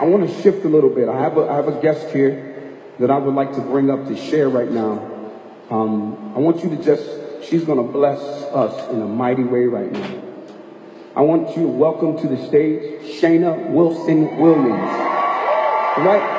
I want to shift a little bit. I have a, I have a guest here that I would like to bring up to share right now. Um, I want you to just, she's going to bless us in a mighty way right now. I want you to welcome to the stage Shayna Wilson Williams. Right?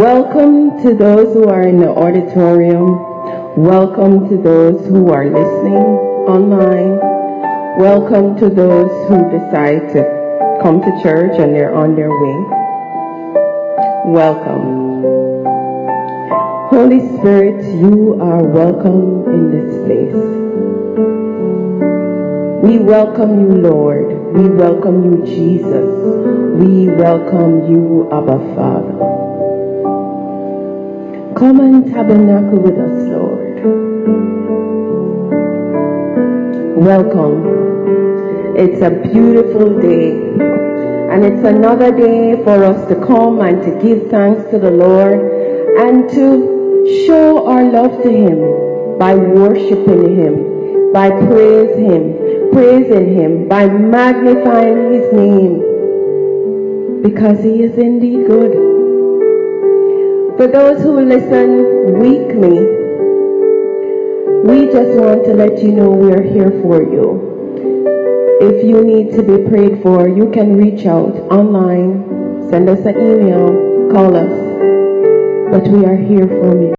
Welcome to those who are in the auditorium. Welcome to those who are listening online. Welcome to those who decide to come to church and they're on their way. Welcome. Holy Spirit, you are welcome in this place. We welcome you, Lord. We welcome you, Jesus. We welcome you, Abba Father. Come and tabernacle with us, Lord. Welcome. It's a beautiful day. And it's another day for us to come and to give thanks to the Lord and to show our love to Him by worshiping Him, by praise Him, praising Him, by magnifying His name because He is indeed good. For those who listen weekly, we just want to let you know we are here for you. If you need to be prayed for, you can reach out online, send us an email, call us. But we are here for you.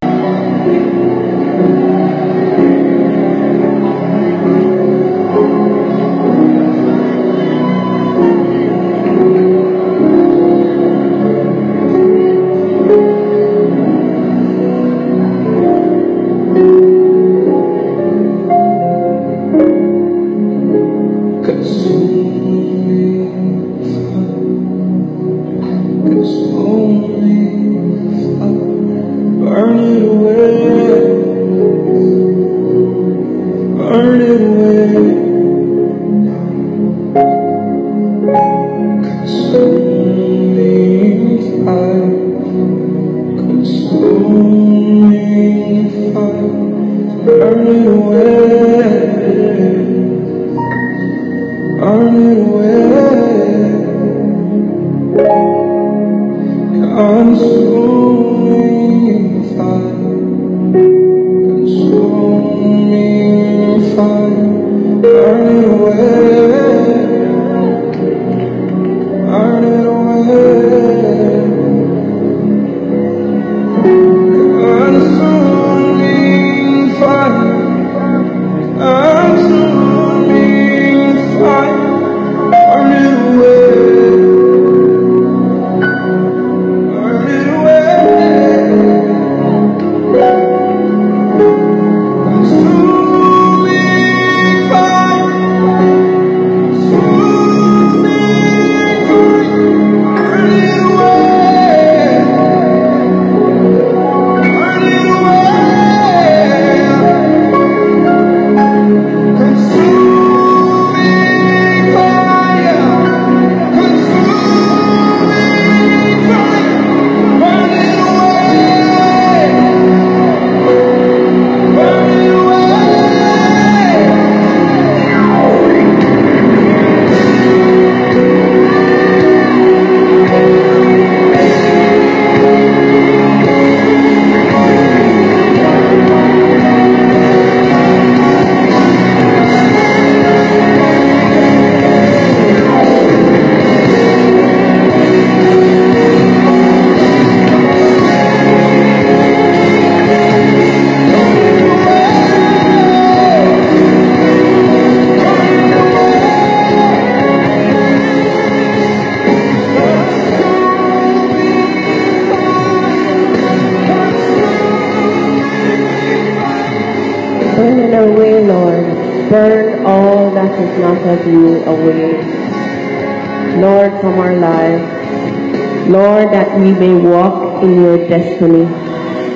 That we may walk in your destiny,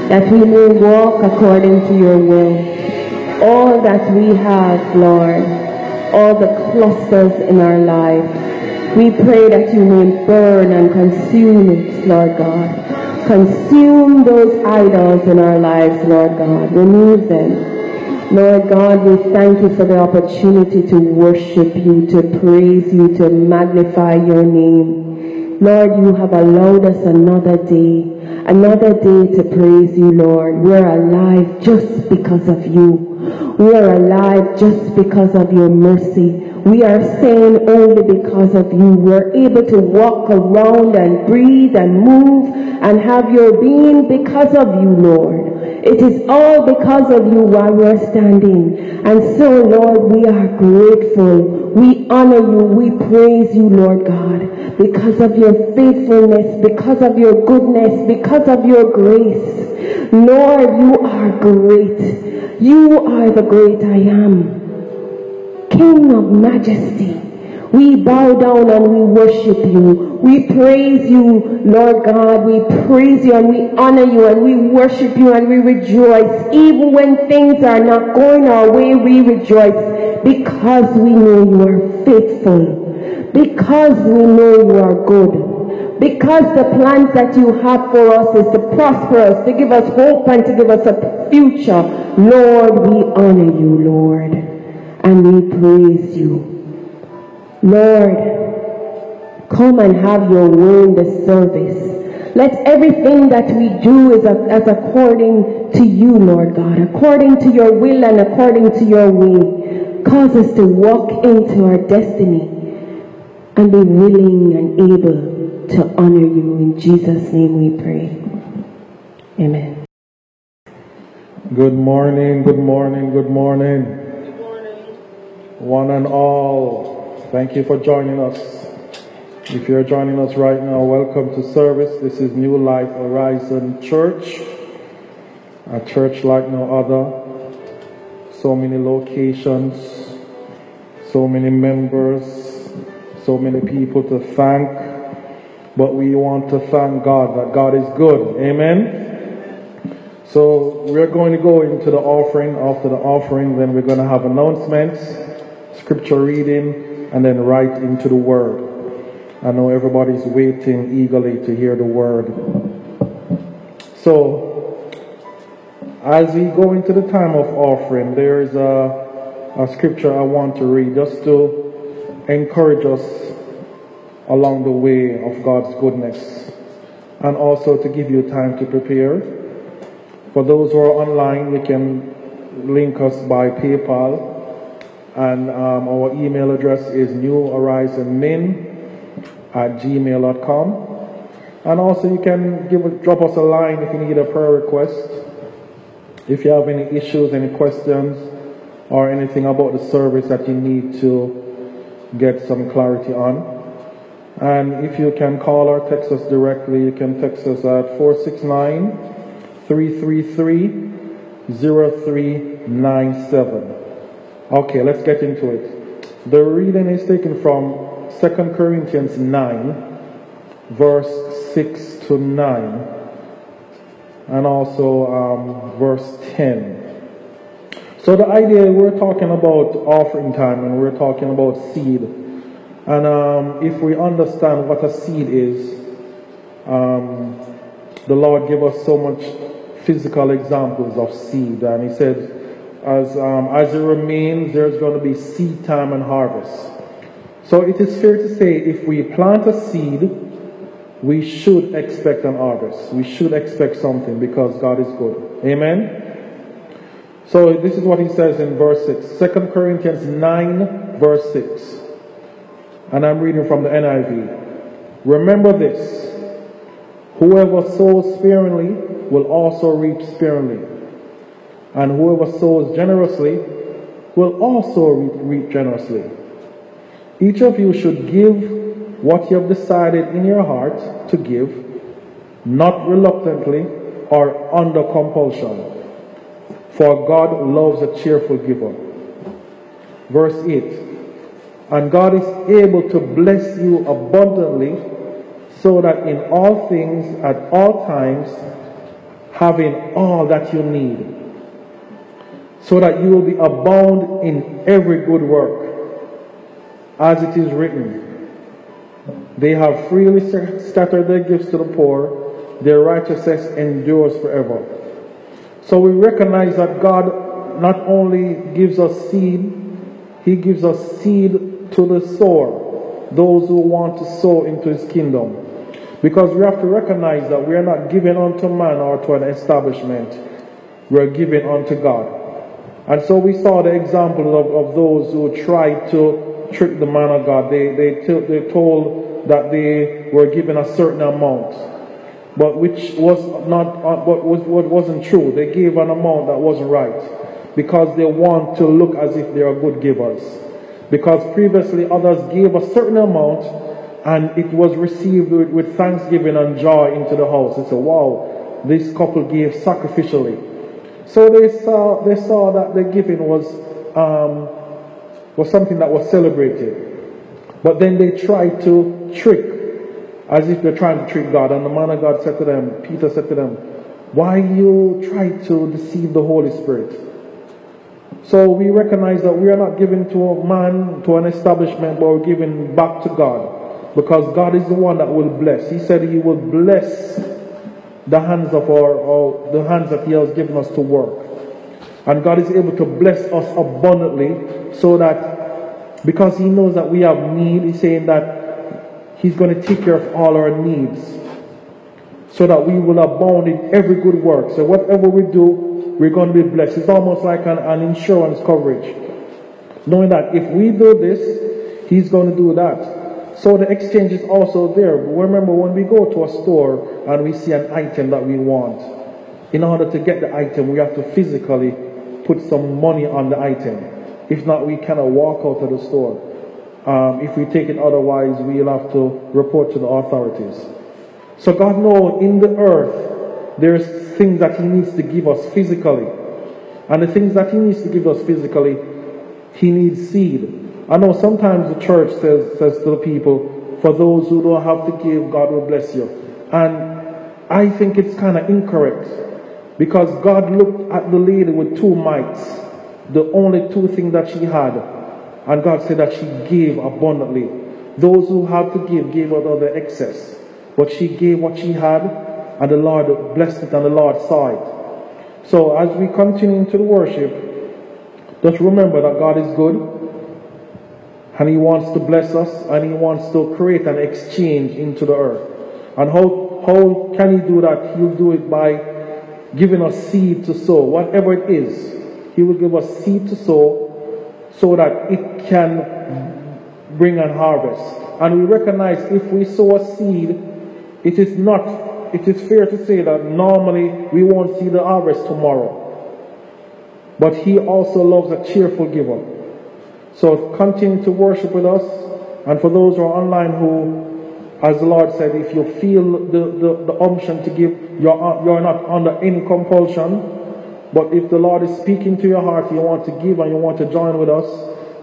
that we may walk according to your will. All that we have, Lord, all the clusters in our life, we pray that you may burn and consume it, Lord God. Consume those idols in our lives, Lord God. Remove them. Lord God, we thank you for the opportunity to worship you, to praise you, to magnify your name. Lord, you have allowed us another day, another day to praise you, Lord. We're alive just because of you. We are alive just because of your mercy. We are sane only because of you. We're able to walk around and breathe and move and have your being because of you, Lord. It is all because of you why we're standing. And so, Lord, we are grateful. We honor you. We praise you, Lord God, because of your faithfulness, because of your goodness, because of your grace. Lord, you are great. You are the great I am. King of majesty. We bow down and we worship you. We praise you, Lord God. We praise you and we honor you and we worship you and we rejoice. Even when things are not going our way, we rejoice because we know you are faithful. Because we know you are good. Because the plans that you have for us is to prosper us, to give us hope and to give us a future. Lord, we honor you, Lord, and we praise you. Lord, come and have your way in this service. Let everything that we do is as according to you, Lord God, according to your will and according to your way. Cause us to walk into our destiny and be willing and able to honor you. In Jesus' name we pray. Amen. Good morning, good morning, good morning, good morning. One and all. Thank you for joining us. If you're joining us right now, welcome to service. This is New Life Horizon Church, a church like no other. So many locations, so many members, so many people to thank. But we want to thank God that God is good. Amen. So we're going to go into the offering. After the offering, then we're going to have announcements, scripture reading, and then right into the Word. I know everybody's waiting eagerly to hear the Word. So, as we go into the time of offering, there is a, a scripture I want to read just to encourage us along the way of God's goodness and also to give you time to prepare. For those who are online, you can link us by PayPal and um, our email address is newhorizonmin at gmail.com. And also you can give drop us a line if you need a prayer request. If you have any issues, any questions, or anything about the service that you need to get some clarity on. And if you can call or text us directly, you can text us at 469 333 0397. Okay, let's get into it. The reading is taken from 2 Corinthians 9, verse 6 to 9, and also um, verse 10. So the idea we're talking about offering time and we're talking about seed. And um, if we understand what a seed is, um, the Lord gave us so much physical examples of seed. And He said, as, um, as it remains, there's going to be seed time and harvest. So it is fair to say if we plant a seed, we should expect an harvest. We should expect something because God is good. Amen? So this is what he says in verse 6. 2 Corinthians 9, verse 6. And I'm reading from the NIV. Remember this whoever sows sparingly will also reap sparingly and whoever sows generously will also reap generously. Each of you should give what you have decided in your heart to give, not reluctantly or under compulsion, for God loves a cheerful giver. Verse 8 And God is able to bless you abundantly so that in all things, at all times, having all that you need, so that you will be abound in every good work. As it is written, they have freely scattered their gifts to the poor, their righteousness endures forever. So we recognize that God not only gives us seed, He gives us seed to the sower, those who want to sow into His kingdom. Because we have to recognize that we are not giving unto man or to an establishment, we are giving unto God. And so we saw the examples of, of those who tried to trick the man of God. They, they, t- they told that they were given a certain amount, but which was not, uh, what, was, what wasn't true. They gave an amount that wasn't right because they want to look as if they are good givers. Because previously others gave a certain amount and it was received with, with thanksgiving and joy into the house. They said, wow, this couple gave sacrificially. So they saw, they saw that the giving was, um, was something that was celebrated. But then they tried to trick, as if they're trying to trick God. And the man of God said to them, Peter said to them, Why you try to deceive the Holy Spirit? So we recognize that we are not giving to a man, to an establishment, but we're giving back to God. Because God is the one that will bless. He said He will bless the hands of our, the hands that He has given us to work. And God is able to bless us abundantly so that because He knows that we have need, He's saying that He's going to take care of all our needs so that we will abound in every good work. So whatever we do, we're going to be blessed. It's almost like an, an insurance coverage. Knowing that if we do this, He's going to do that. So the exchange is also there. Remember when we go to a store and we see an item that we want, in order to get the item, we have to physically put some money on the item. If not, we cannot walk out of the store. Um, if we take it otherwise, we'll have to report to the authorities. So God knows in the earth, there's things that He needs to give us physically. And the things that He needs to give us physically, He needs seed. I know sometimes the church says, says to the people, for those who don't have to give, God will bless you. And I think it's kind of incorrect because God looked at the lady with two mites, the only two things that she had, and God said that she gave abundantly. Those who have to give gave out of the excess, but she gave what she had, and the Lord blessed it, and the Lord saw it. So as we continue into the worship, just remember that God is good and He wants to bless us and He wants to create an exchange into the earth. And how, how can He do that? He'll do it by giving us seed to sow, whatever it is. He will give us seed to sow so that it can bring an harvest. And we recognize if we sow a seed, it is not, it is fair to say that normally we won't see the harvest tomorrow. But He also loves a cheerful giver. So continue to worship with us. And for those who are online who, as the Lord said, if you feel the, the, the unction to give, you're, you're not under any compulsion. But if the Lord is speaking to your heart, you want to give and you want to join with us,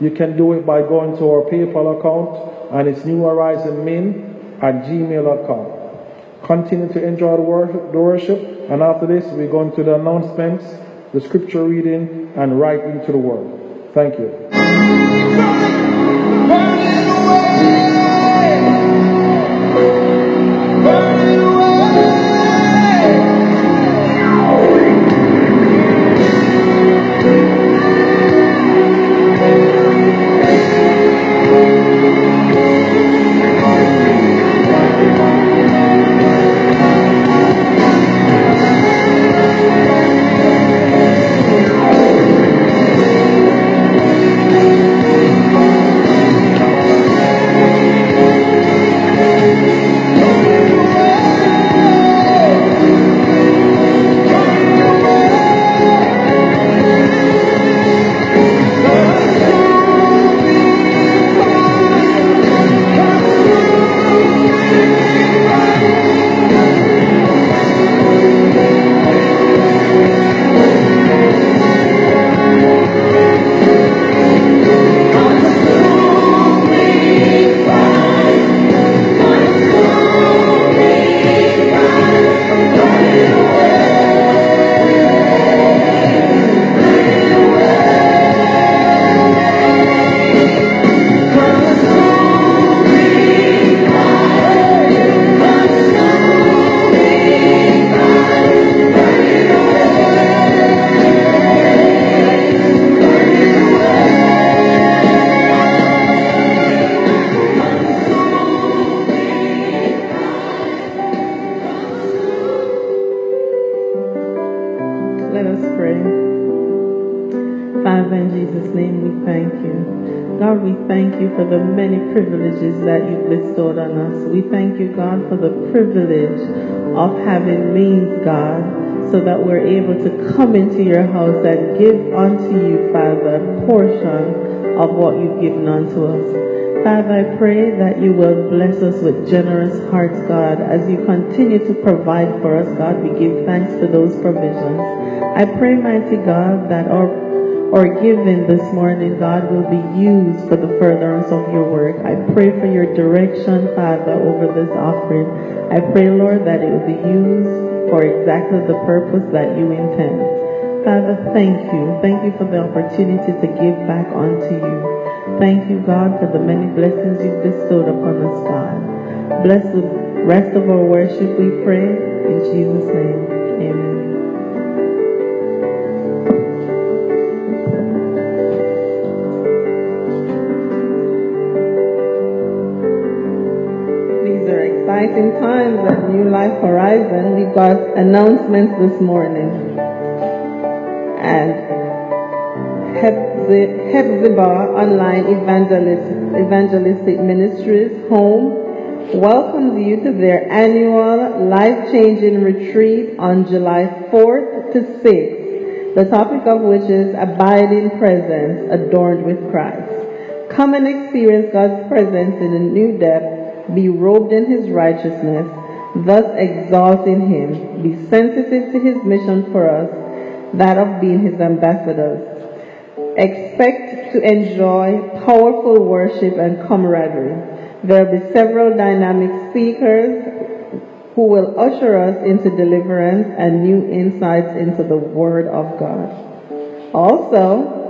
you can do it by going to our PayPal account and it's New Horizon Min at gmail.com. Continue to enjoy the worship, the worship and after this we go into the announcements, the scripture reading and right into the word. Thank you. Privileges that you've bestowed on us. We thank you, God, for the privilege of having means, God, so that we're able to come into your house and give unto you, Father, a portion of what you've given unto us. Father, I pray that you will bless us with generous hearts, God, as you continue to provide for us, God. We give thanks for those provisions. I pray, mighty God, that our our giving this morning, God, will be used for the furtherance of your work. I pray for your direction, Father, over this offering. I pray, Lord, that it will be used for exactly the purpose that you intend. Father, thank you. Thank you for the opportunity to give back unto you. Thank you, God, for the many blessings you've bestowed upon us, God. Bless the rest of our worship, we pray. In Jesus' name, times at New Life Horizon. We got announcements this morning. And Hepzibah Online Evangelist, Evangelistic Ministries Home welcomes you to their annual life-changing retreat on July 4th to 6th, the topic of which is Abiding Presence Adorned with Christ. Come and experience God's presence in a new depth, be robed in his righteousness, thus exalting him. Be sensitive to his mission for us, that of being his ambassadors. Expect to enjoy powerful worship and camaraderie. There will be several dynamic speakers who will usher us into deliverance and new insights into the Word of God. Also,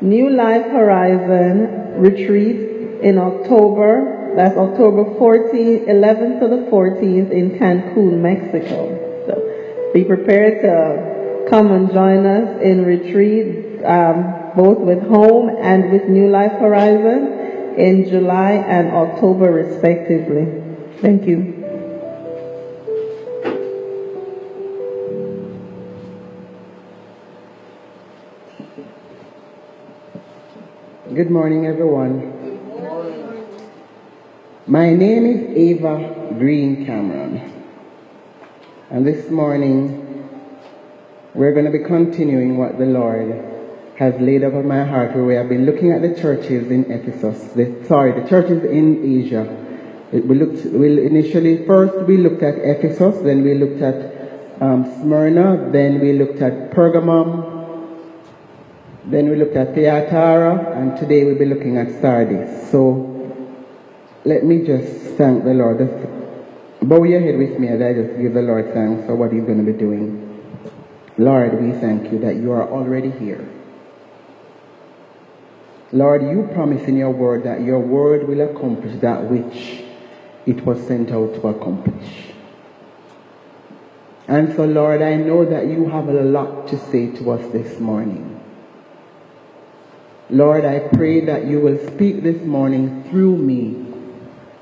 New Life Horizon retreat in October, that's October 14th, 11th to the 14th in Cancun, Mexico. So be prepared to come and join us in retreat. Um, both with Home and with New Life Horizon in July and October, respectively. Thank you. Good morning, everyone. My name is Ava Green Cameron. And this morning, we're going to be continuing what the Lord has laid upon my heart where we have been looking at the churches in Ephesus, the, sorry, the churches in Asia. We looked, we initially, first we looked at Ephesus, then we looked at um, Smyrna, then we looked at Pergamum, then we looked at Thyatira, and today we'll be looking at Sardis. So let me just thank the Lord. Just bow your head with me as I just give the Lord thanks for what He's going to be doing. Lord, we thank you that you are already here. Lord, you promise in your word that your word will accomplish that which it was sent out to accomplish. And so, Lord, I know that you have a lot to say to us this morning. Lord, I pray that you will speak this morning through me,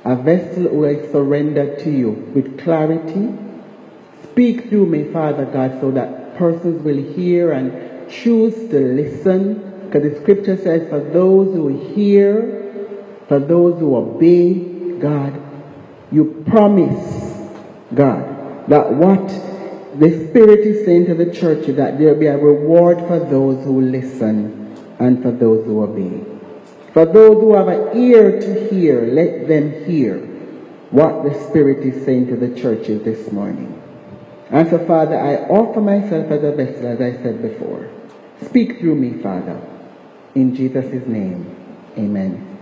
a vessel I surrender to you with clarity. Speak through me, Father God, so that persons will hear and choose to listen because the scripture says, for those who hear, for those who obey God, you promise, God, that what the Spirit is saying to the church is that there will be a reward for those who listen and for those who obey. For those who have an ear to hear, let them hear what the Spirit is saying to the churches this morning. And so, Father, I offer myself as a vessel, as I said before. Speak through me, Father. In Jesus' name, amen.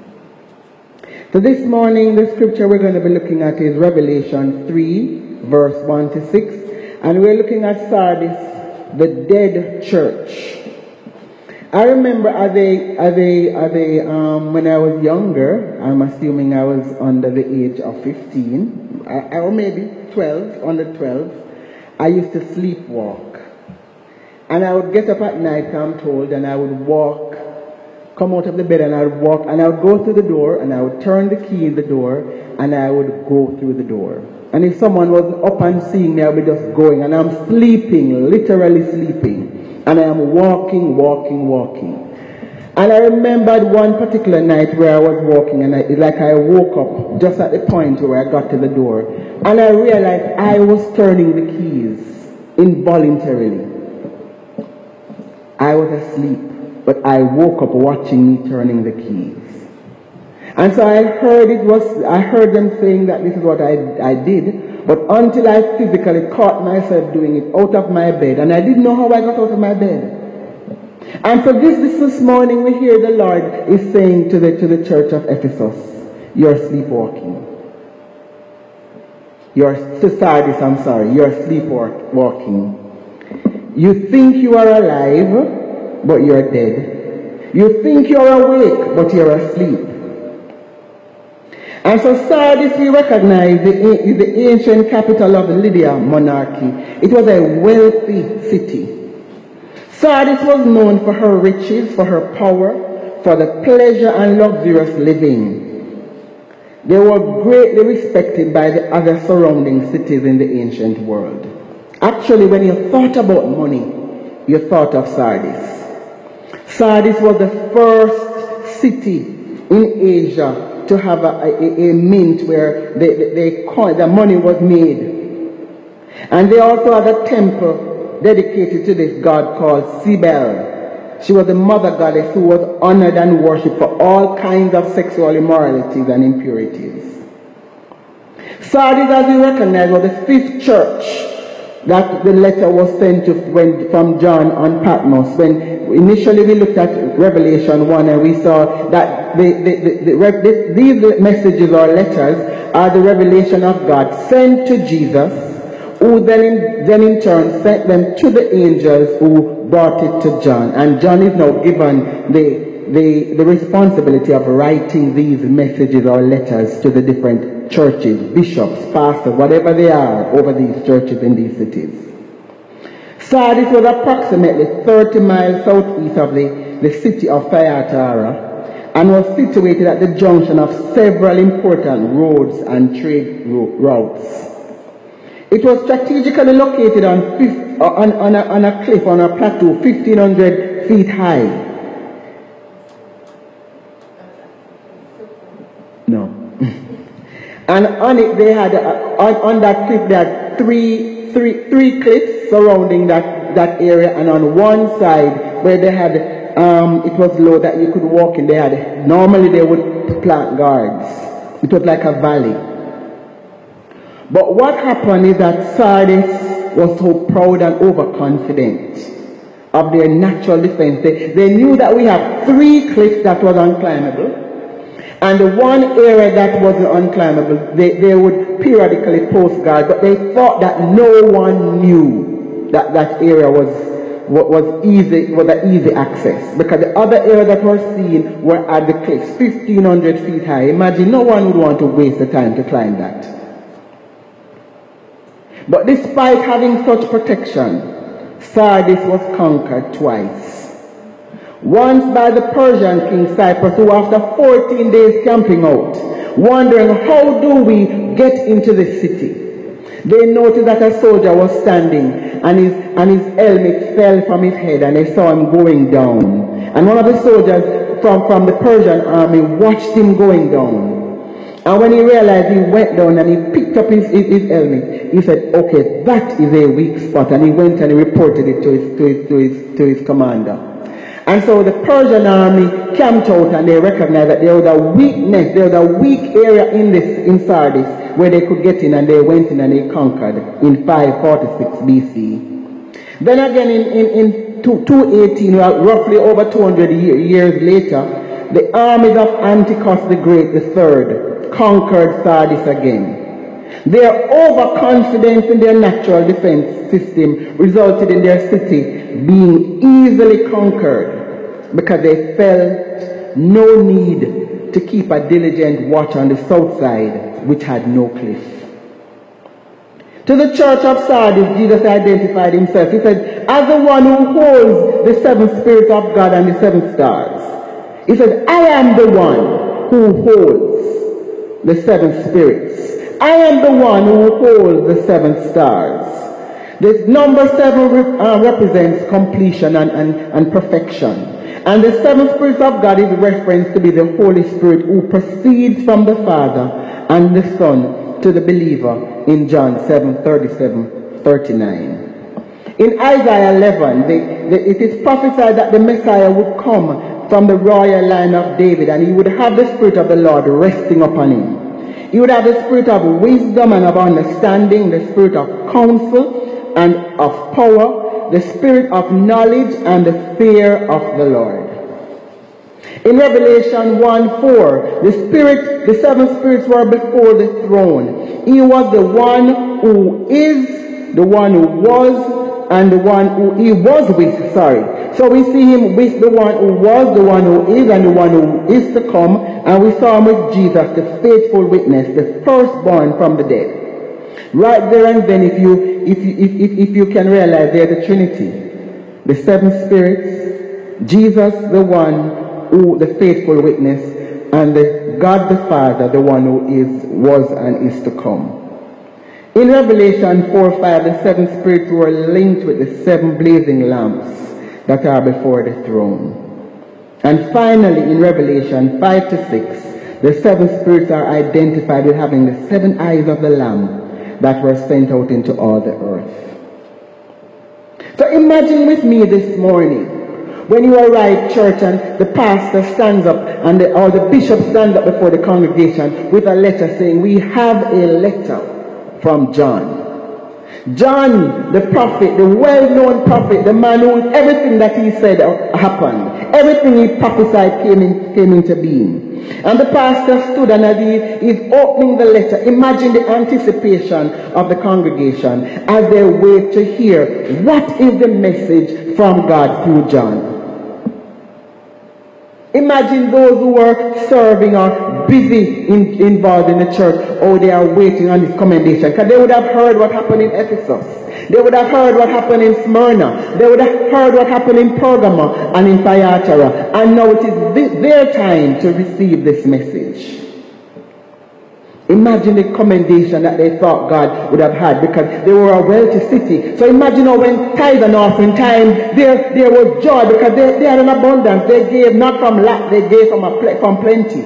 So this morning, the scripture we're going to be looking at is Revelation 3, verse 1 to 6. And we're looking at Sardis, the dead church. I remember as a, as a, as a, um, when I was younger, I'm assuming I was under the age of 15, or maybe 12, under 12, I used to sleepwalk. And I would get up at night, I'm told, and I would walk come out of the bed and I would walk and I would go through the door and I would turn the key in the door and I would go through the door. And if someone was up and seeing me, I would be just going and I'm sleeping, literally sleeping. And I am walking, walking, walking. And I remembered one particular night where I was walking and I, like I woke up just at the point where I got to the door and I realized I was turning the keys involuntarily. I was asleep, but I woke up watching me turning the keys. And so I heard it was, I heard them saying that this is what I, I did, but until I physically caught myself doing it out of my bed, and I didn't know how I got out of my bed. And for this, this, morning we hear the Lord is saying to the, to the church of Ephesus, you're sleepwalking. You're to Sardis, I'm sorry, you're sleepwalking. You think you are alive, but you're dead. You think you're awake, but you're asleep. And Sardis, we recognize the, the ancient capital of the Lydia monarchy. It was a wealthy city. Sardis was known for her riches, for her power, for the pleasure and luxurious living. They were greatly respected by the other surrounding cities in the ancient world. Actually, when you thought about money, you thought of Sardis. Sardis was the first city in Asia to have a, a, a mint where they, they, coin, the money was made. And they also had a temple dedicated to this god called Cybele. She was the mother goddess who was honored and worshipped for all kinds of sexual immoralities and impurities. Sardis, as we recognize, was the fifth church that the letter was sent to when, from John on Patmos. When initially we looked at Revelation 1 and we saw that the, the, the, these messages or letters are the revelation of God sent to Jesus who then in, then in turn sent them to the angels who brought it to John. And John is now given the, the, the responsibility of writing these messages or letters to the different churches, bishops, pastors, whatever they are over these churches in these cities. Sardis was approximately 30 miles southeast of the, the city of Thyatira and was situated at the junction of several important roads and trade routes. It was strategically located on, uh, on, on, a, on a cliff, on a plateau, 1,500 feet high. No. and on it, they had, uh, on, on that cliff, they had three, three, three cliffs surrounding that, that area. And on one side, where they had, um, it was low that you could walk in, they had, normally they would plant guards. It was like a valley. But what happened is that Sardis was so proud and overconfident of their natural defense. They, they knew that we have three cliffs that was unclimbable. And the one area that wasn't unclimbable, they, they would periodically post guard, but they thought that no one knew that that area was was easy was an easy access. Because the other area that we're were at the cliffs 1500 feet high. Imagine no one would want to waste the time to climb that. But despite having such protection, Sardis was conquered twice. Once by the Persian king Cyrus, who after 14 days camping out, wondering how do we get into the city, they noticed that a soldier was standing and his, and his helmet fell from his head and they saw him going down. And one of the soldiers from, from the Persian army watched him going down. And when he realized he went down and he picked up his, his, his, helmet, he said, okay, that is a weak spot. And he went and he reported it to his, to his, to his, to his commander. And so the Persian army camped out and they recognized that there was a weakness, there was a weak area in this in Sardis where they could get in and they went in and they conquered in 546 BC. Then again in, in, in 218, roughly over 200 years later, the armies of Antiochus the Great III conquered Sardis again. Their overconfidence in their natural defense system resulted in their city being easily conquered because they felt no need to keep a diligent watch on the south side, which had no cliff. To the church of Sardis, Jesus identified himself. He said, as the one who holds the seven spirits of God and the seven stars. He said, I am the one who holds the seven spirits. I am the one who holds the seven stars. This number seven uh, represents completion and, and, and perfection. And the seven spirits of God is referenced to be the Holy Spirit who proceeds from the Father and the Son to the believer in John 7 37 39. In Isaiah 11, the, the, it is prophesied that the Messiah would come from the royal line of David and he would have the Spirit of the Lord resting upon him. He would have the Spirit of wisdom and of understanding, the Spirit of counsel and of power, the Spirit of knowledge and the fear of the Lord. In Revelation 1 4, the Spirit, the seven spirits were before the throne. He was the one who is, the one who was, and the one who he was with, sorry. So we see him with the one who was, the one who is, and the one who is to come. And we saw him with Jesus, the faithful witness, the firstborn from the dead. Right there and then, if you, if you, if, if, if you can realize they're the Trinity. The seven spirits, Jesus, the one who, the faithful witness, and the God the Father, the one who is, was, and is to come. In Revelation 4 5, the seven spirits were linked with the seven blazing lamps that are before the throne. And finally, in Revelation 5 to 6, the seven spirits are identified with having the seven eyes of the Lamb that were sent out into all the earth. So imagine with me this morning when you arrive church and the pastor stands up and the, or the bishop stands up before the congregation with a letter saying, we have a letter from John. John, the prophet, the well-known prophet, the man who everything that he said happened. Everything he prophesied came, in, came into being. And the pastor stood and as he is opening the letter, imagine the anticipation of the congregation as they wait to hear what is the message from God through John. Imagine those who were serving or busy in, involved in the church. Oh, they are waiting on this commendation. Because they would have heard what happened in Ephesus. They would have heard what happened in Smyrna. They would have heard what happened in Pergamum and in Thyatira. And now it is their time to receive this message. Imagine the commendation that they thought God would have had because they were a wealthy city. So imagine how when tithe and offering time, there, there was joy because they, they had an abundance. They gave not from lack, they gave from, a, from plenty.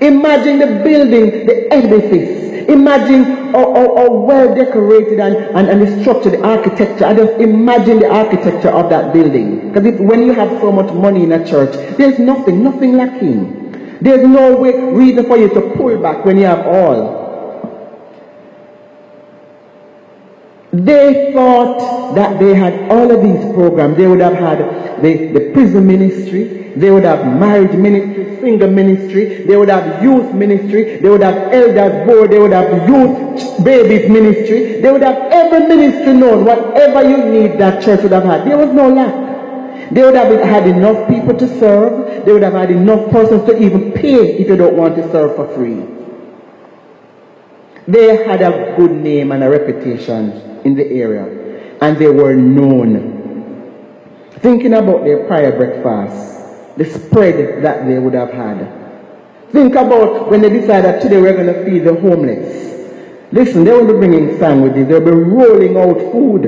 Imagine the building, the edifice. Imagine how, how, well decorated and, and, and the structure, the architecture. I just imagine the architecture of that building. Because when you have so much money in a church, there's nothing, nothing lacking. There's no way, reason for you to pull back when you have all. They thought that they had all of these programs. They would have had the, the prison ministry, they would have marriage ministry, single ministry, they would have youth ministry, they would have elders board, they would have youth babies ministry, they would have every ministry known, whatever you need that church would have had. There was no lack. They would have had enough people to serve. They would have had enough persons to even pay if you don't want to serve for free. They had a good name and a reputation in the area, and they were known. Thinking about their prior breakfast, the spread that they would have had. Think about when they decided today we're going to feed the homeless. Listen, they won't be bringing sandwiches, they'll be rolling out food.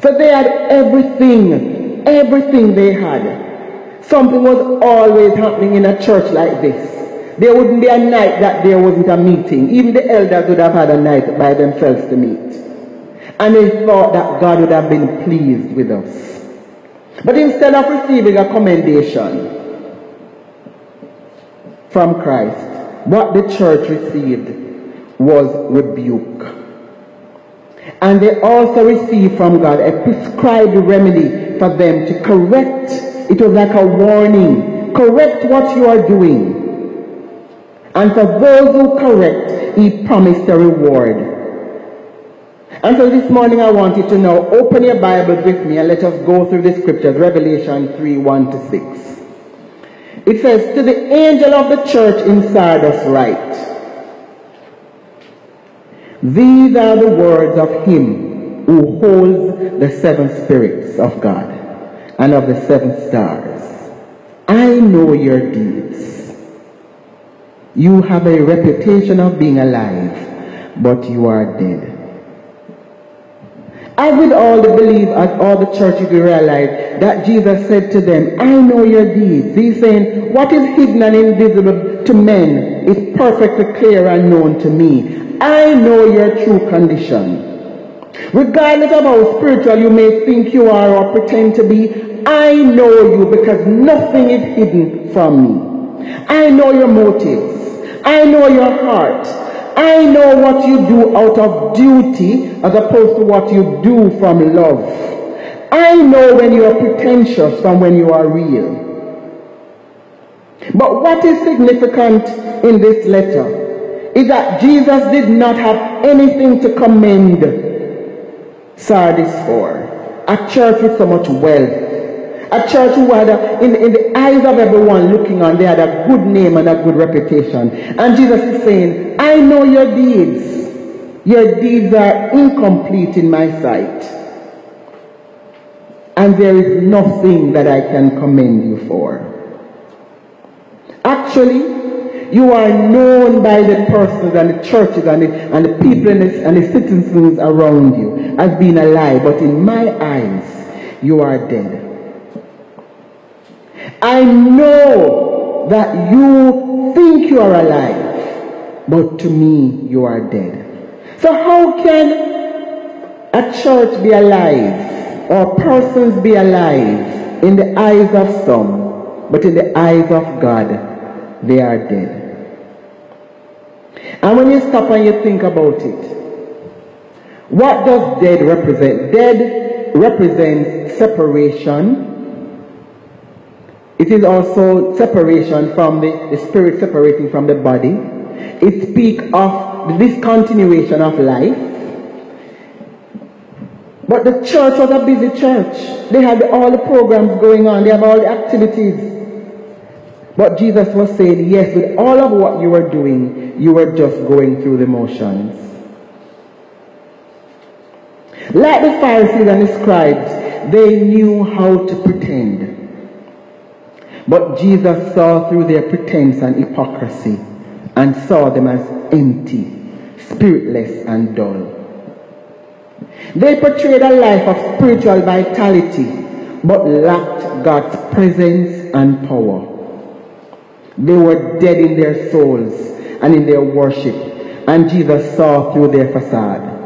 So they had everything everything they had. Something was always happening in a church like this. There wouldn't be a night that there wasn't a meeting. Even the elders would have had a night by themselves to meet. And they thought that God would have been pleased with us. But instead of receiving a commendation from Christ, what the church received was rebuke. And they also received from God a prescribed remedy for them to correct. It was like a warning. Correct what you are doing. And for those who correct, he promised a reward. And so this morning I want you to now open your Bible with me and let us go through the scriptures. Revelation 3, 1 to 6. It says, To the angel of the church in Sardis write, These are the words of him who holds the seven spirits of God and of the seven stars. I know your deeds. You have a reputation of being alive, but you are dead. As with all the believe, as all the churches, we realize that Jesus said to them, I know your deeds. He's saying, what is hidden and invisible to men is perfectly clear and known to me. I know your true condition. Regardless of how spiritual you may think you are or pretend to be, I know you because nothing is hidden from me. I know your motives. I know your heart. I know what you do out of duty as opposed to what you do from love. I know when you are pretentious from when you are real. But what is significant in this letter is that Jesus did not have anything to commend Sardis for. A church with so much wealth. A church who had, a, in, in the eyes of everyone looking on, they had a good name and a good reputation. And Jesus is saying, I know your deeds. Your deeds are incomplete in my sight. And there is nothing that I can commend you for. Actually, you are known by the persons and the churches and the, and the people and the, and the citizens around you as being alive. But in my eyes, you are dead. I know that you think you are alive, but to me, you are dead. So how can a church be alive or persons be alive in the eyes of some, but in the eyes of God, they are dead? And when you stop and you think about it, what does dead represent? Dead represents separation. It is also separation from the, the spirit separating from the body. It speaks of the discontinuation of life. But the church was a busy church. They had all the programs going on. They have all the activities. But Jesus was saying, yes, with all of what you were doing, you were just going through the motions. Like the Pharisees and the scribes, they knew how to pretend. But Jesus saw through their pretense and hypocrisy and saw them as empty, spiritless, and dull. They portrayed a life of spiritual vitality but lacked God's presence and power. They were dead in their souls and in their worship, and Jesus saw through their facade.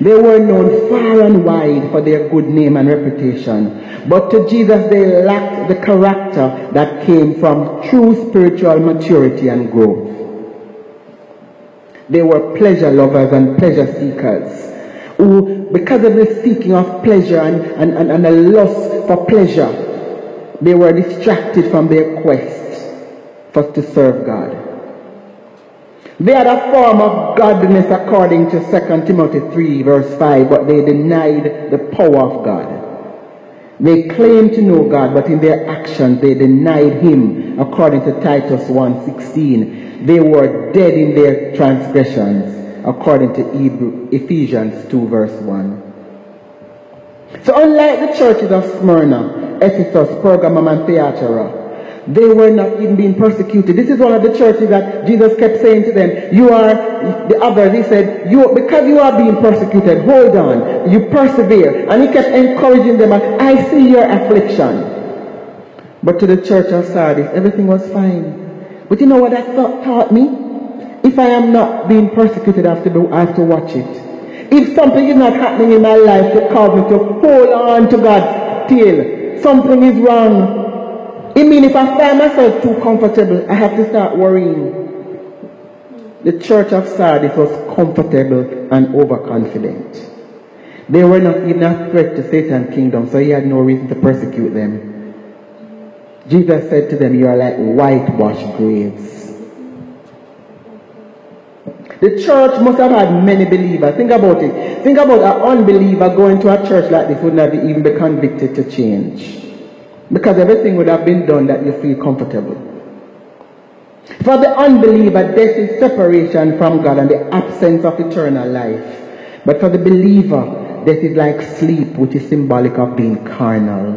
They were known far and wide for their good name and reputation, but to Jesus they lacked the character that came from true spiritual maturity and growth. They were pleasure lovers and pleasure seekers who, because of the seeking of pleasure and, and, and, and the lust for pleasure, they were distracted from their quest for to serve God. They had a form of godliness according to 2 Timothy 3 verse 5, but they denied the power of God. They claimed to know God, but in their actions they denied him according to Titus 1.16. They were dead in their transgressions according to Ephesians 2 verse 1. So unlike the churches of Smyrna, Ephesus, Pergamum, and Thyatira, they were not even being persecuted. This is one of the churches that Jesus kept saying to them, you are the others. He said, you, because you are being persecuted, hold on, you persevere. And he kept encouraging them, I see your affliction. But to the church of Sardis, everything was fine. But you know what that thought taught me? If I am not being persecuted, I have to, I have to watch it. If something is not happening in my life to cause me to hold on to God's tail, something is wrong. It means if I find myself too comfortable, I have to start worrying. The church of Sardis was comfortable and overconfident. They were not even a threat to Satan's kingdom, so he had no reason to persecute them. Jesus said to them, You are like whitewashed graves. The church must have had many believers. Think about it. Think about an unbeliever going to a church like this would not even be convicted to change. Because everything would have been done that you feel comfortable. For the unbeliever, death is separation from God and the absence of eternal life. But for the believer, death is like sleep, which is symbolic of being carnal.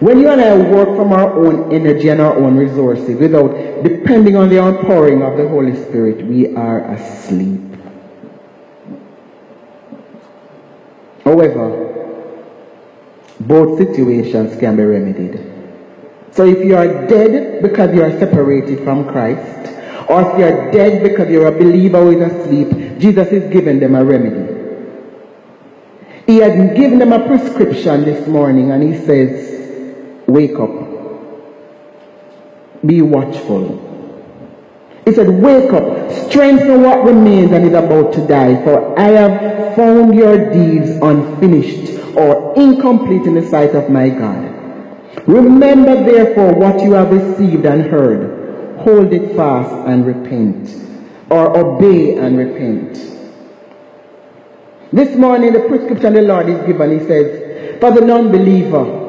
When you and I work from our own energy and our own resources without depending on the outpouring of the Holy Spirit, we are asleep. However, both situations can be remedied. So if you are dead because you are separated from Christ, or if you are dead because you're a believer who is asleep, Jesus is giving them a remedy. He had given them a prescription this morning and he says, Wake up. Be watchful. He said, Wake up, strengthen what remains and is about to die, for I have found your deeds unfinished or incomplete in the sight of my God. Remember therefore what you have received and heard. Hold it fast and repent, or obey and repent. This morning, the prescription the Lord is given, He says, For the non believer,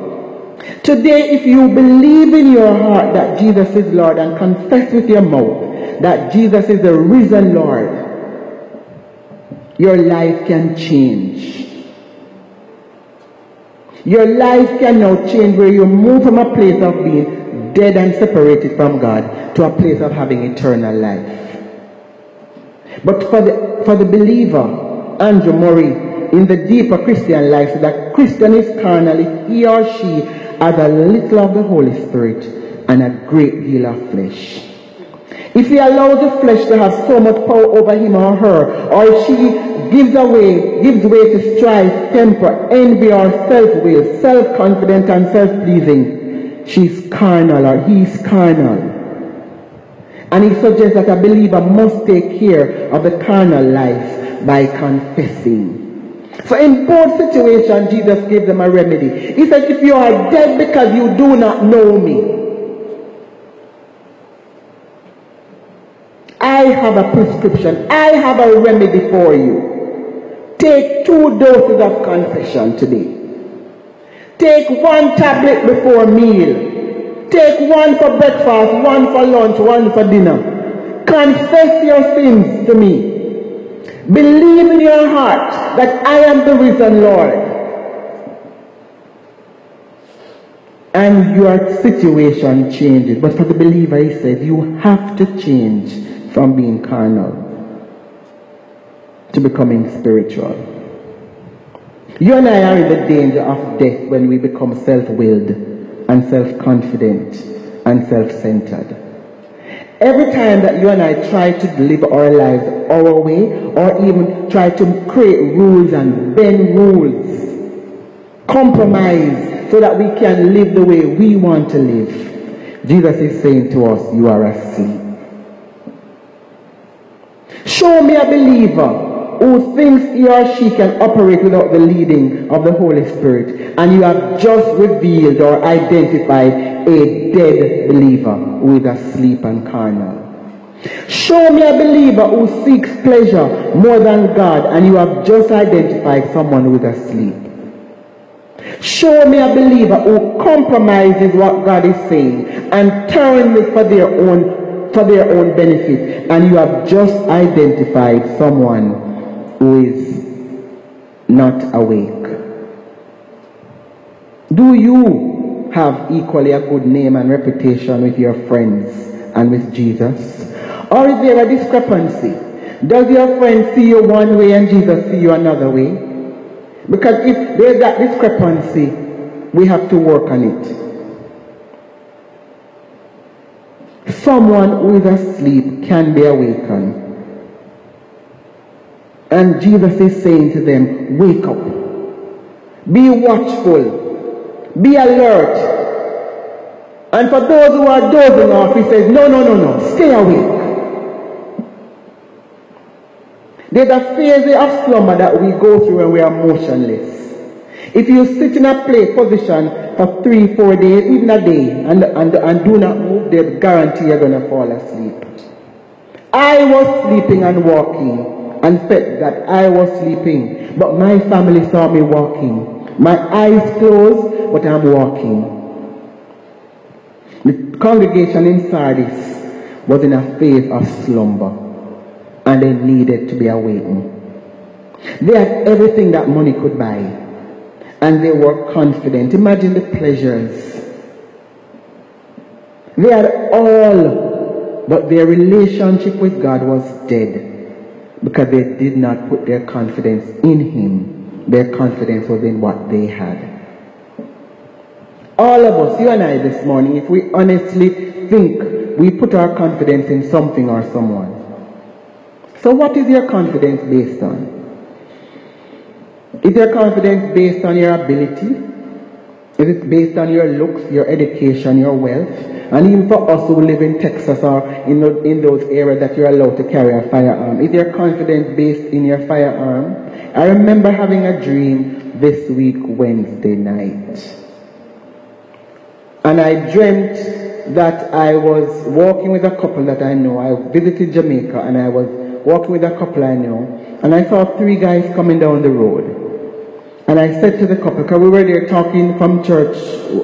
Today, if you believe in your heart that Jesus is Lord and confess with your mouth that Jesus is the risen Lord, your life can change. Your life can now change where you move from a place of being dead and separated from God to a place of having eternal life. But for the, for the believer, Andrew Murray, in the deeper Christian life, so that Christian is carnal he or she has a little of the Holy Spirit and a great deal of flesh. If he allows the flesh to have so much power over him or her, or if she gives away, gives way to strife, temper, envy, or self-will, self-confident and self-pleasing, she's carnal or he's carnal. And he suggests that a believer must take care of the carnal life by confessing. So in both situations, Jesus gave them a remedy. He said, if you are dead because you do not know me, I have a prescription. I have a remedy for you. Take two doses of confession today. Take one tablet before meal. Take one for breakfast, one for lunch, one for dinner. Confess your sins to me. Believe in your heart that I am the risen Lord. And your situation changes. But for the believer, he said, you have to change from being carnal to becoming spiritual. You and I are in the danger of death when we become self willed and self confident and self centered. Every time that you and I try to live our lives our way, or even try to create rules and bend rules, compromise so that we can live the way we want to live, Jesus is saying to us, You are a asleep. Show me a believer who thinks he or she can operate without the leading of the Holy Spirit, and you have just revealed or identified a dead believer who is asleep and carnal. Show me a believer who seeks pleasure more than God, and you have just identified someone who is asleep. Show me a believer who compromises what God is saying and turns it for their own for their own benefit. And you have just identified someone who is not awake. Do you have equally a good name and reputation with your friends and with Jesus? Or is there a discrepancy? Does your friend see you one way and Jesus see you another way? Because if there's that discrepancy, we have to work on it. Someone who is asleep can be awakened. And Jesus is saying to them, wake up. Be watchful. Be alert. And for those who are dozing off, he says, no, no, no, no, stay awake. There's a phase of slumber that we go through when we are motionless. If you sit in a play position for three, four days, even a day, and, and, and do not move, they guarantee you're going to fall asleep. I was sleeping and walking and felt that I was sleeping, but my family saw me walking. My eyes closed, but I'm walking. The congregation in Sardis was in a phase of slumber and they needed to be awakened. They had everything that money could buy and they were confident. Imagine the pleasures. They had all, but their relationship with God was dead because they did not put their confidence in Him their confidence was in what they had. All of us, you and I this morning, if we honestly think we put our confidence in something or someone. So what is your confidence based on? Is your confidence based on your ability? Is it based on your looks, your education, your wealth? And even for us who live in Texas or in, in those areas that you're allowed to carry a firearm, is your confidence based in your firearm? I remember having a dream this week, Wednesday night. And I dreamt that I was walking with a couple that I know. I visited Jamaica and I was walking with a couple I know. And I saw three guys coming down the road. And I said to the couple, because we were there talking from church,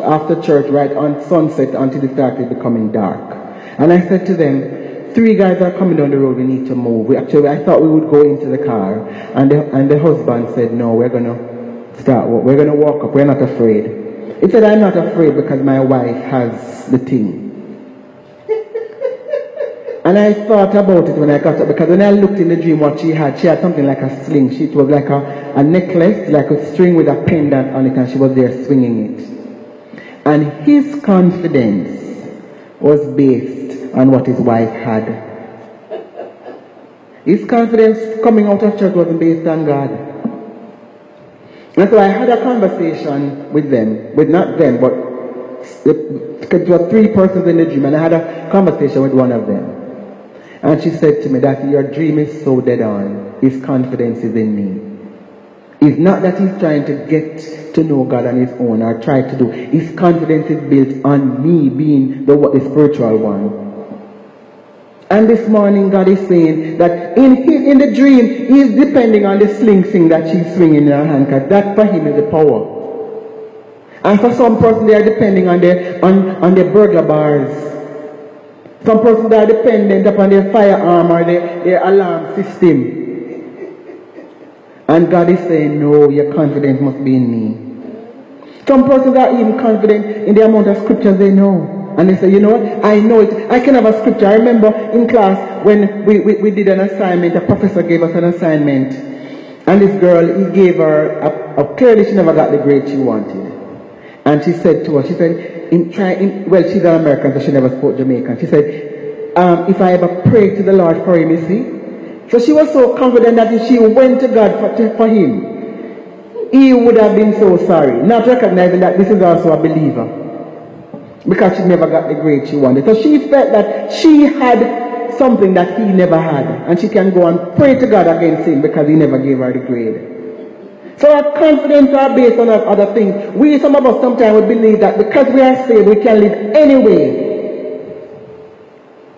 after church, right on sunset until it started becoming dark. And I said to them, three guys are coming down the road, we need to move. We actually, I thought we would go into the car. And the, and the husband said, no, we're going to start, we're going to walk up, we're not afraid. He said, I'm not afraid because my wife has the thing. And I thought about it when I got up because when I looked in the dream what she had, she had something like a sling. She, it was like a, a necklace, like a string with a pendant on it, and she was there swinging it. And his confidence was based on what his wife had. His confidence coming out of church wasn't based on God. And so I had a conversation with them, with not them, but there were three persons in the dream, and I had a conversation with one of them. And she said to me that your dream is so dead on. His confidence is in me. It's not that he's trying to get to know God on his own or try to do. His confidence is built on me being the, the spiritual one. And this morning God is saying that in, in the dream, he is depending on the sling thing that she's swinging in her hand because that for him is the power. And for some person, they are depending on their, on, on their burglar bars some persons are dependent upon their firearm or their, their alarm system. And God is saying, no, your confidence must be in me. Some persons are even confident in the amount of scriptures they know. And they say, you know what, I know it. I can have a scripture. I remember in class when we, we, we did an assignment, a professor gave us an assignment. And this girl, he gave her, a, a, clearly she never got the grade she wanted. And she said to us, she said, in trying, well, she's an American, so she never spoke Jamaican. She said, um, if I ever pray to the Lord for him, you see. So she was so confident that if she went to God for, to, for him, he would have been so sorry, not recognizing that this is also a believer. Because she never got the grade she wanted. So she felt that she had something that he never had. And she can go and pray to God against him because he never gave her the grade. So our confidence are based on other things. We, some of us sometimes would believe that because we are saved, we can live anyway.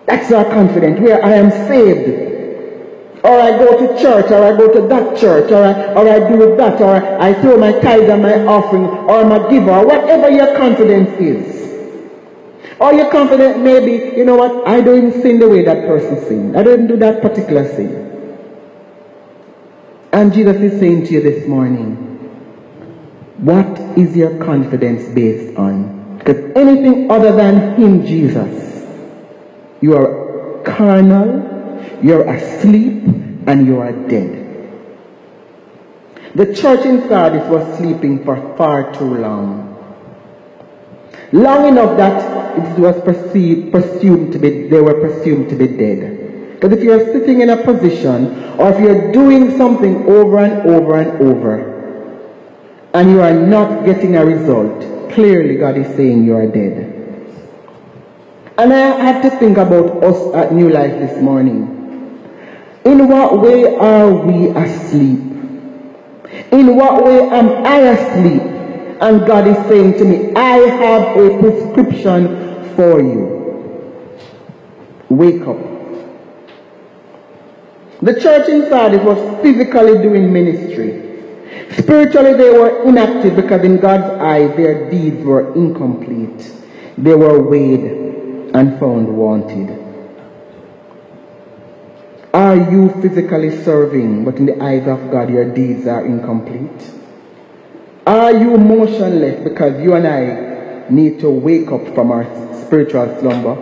That's our confidence. Where I am saved. Or I go to church, or I go to that church, or I, or I do that, or I throw my tithe and my offering, or I'm a giver, or whatever your confidence is. Or your confidence may be, you know what, I don't sin the way that person sins. I don't do that particular sin. And Jesus is saying to you this morning, what is your confidence based on? Because anything other than Him, Jesus, you are carnal, you're asleep, and you are dead. The church in Sardis was sleeping for far too long. Long enough that it was perceived, presumed to be, they were presumed to be dead. But if you're sitting in a position or if you're doing something over and over and over and you are not getting a result, clearly God is saying you are dead. And I had to think about us at New Life this morning. In what way are we asleep? In what way am I asleep? And God is saying to me, I have a prescription for you. Wake up. The church in Sardis was physically doing ministry. Spiritually, they were inactive because in God's eyes, their deeds were incomplete. They were weighed and found wanted. Are you physically serving, but in the eyes of God, your deeds are incomplete? Are you motionless because you and I need to wake up from our spiritual slumber?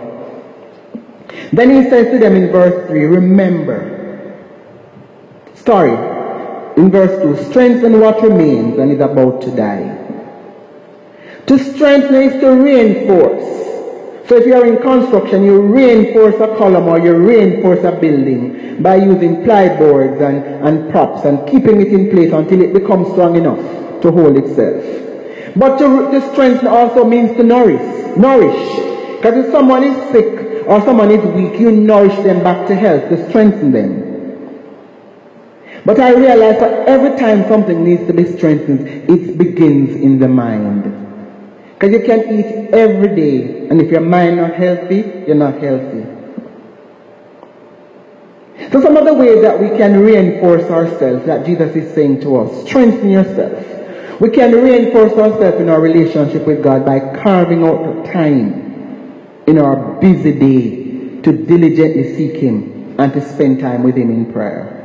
Then he says to them in verse 3 Remember, Sorry. in verse 2, strengthen what remains and is about to die. To strengthen is to reinforce. So if you're in construction, you reinforce a column or you reinforce a building by using ply boards and, and props and keeping it in place until it becomes strong enough to hold itself. But to, to strengthen also means to nourish. Nourish. Because if someone is sick or someone is weak, you nourish them back to health, to strengthen them. But I realize that every time something needs to be strengthened, it begins in the mind. Because you can eat every day, and if your mind not healthy, you're not healthy. So some of the ways that we can reinforce ourselves that Jesus is saying to us, strengthen yourself. We can reinforce ourselves in our relationship with God by carving out time in our busy day to diligently seek Him and to spend time with Him in prayer.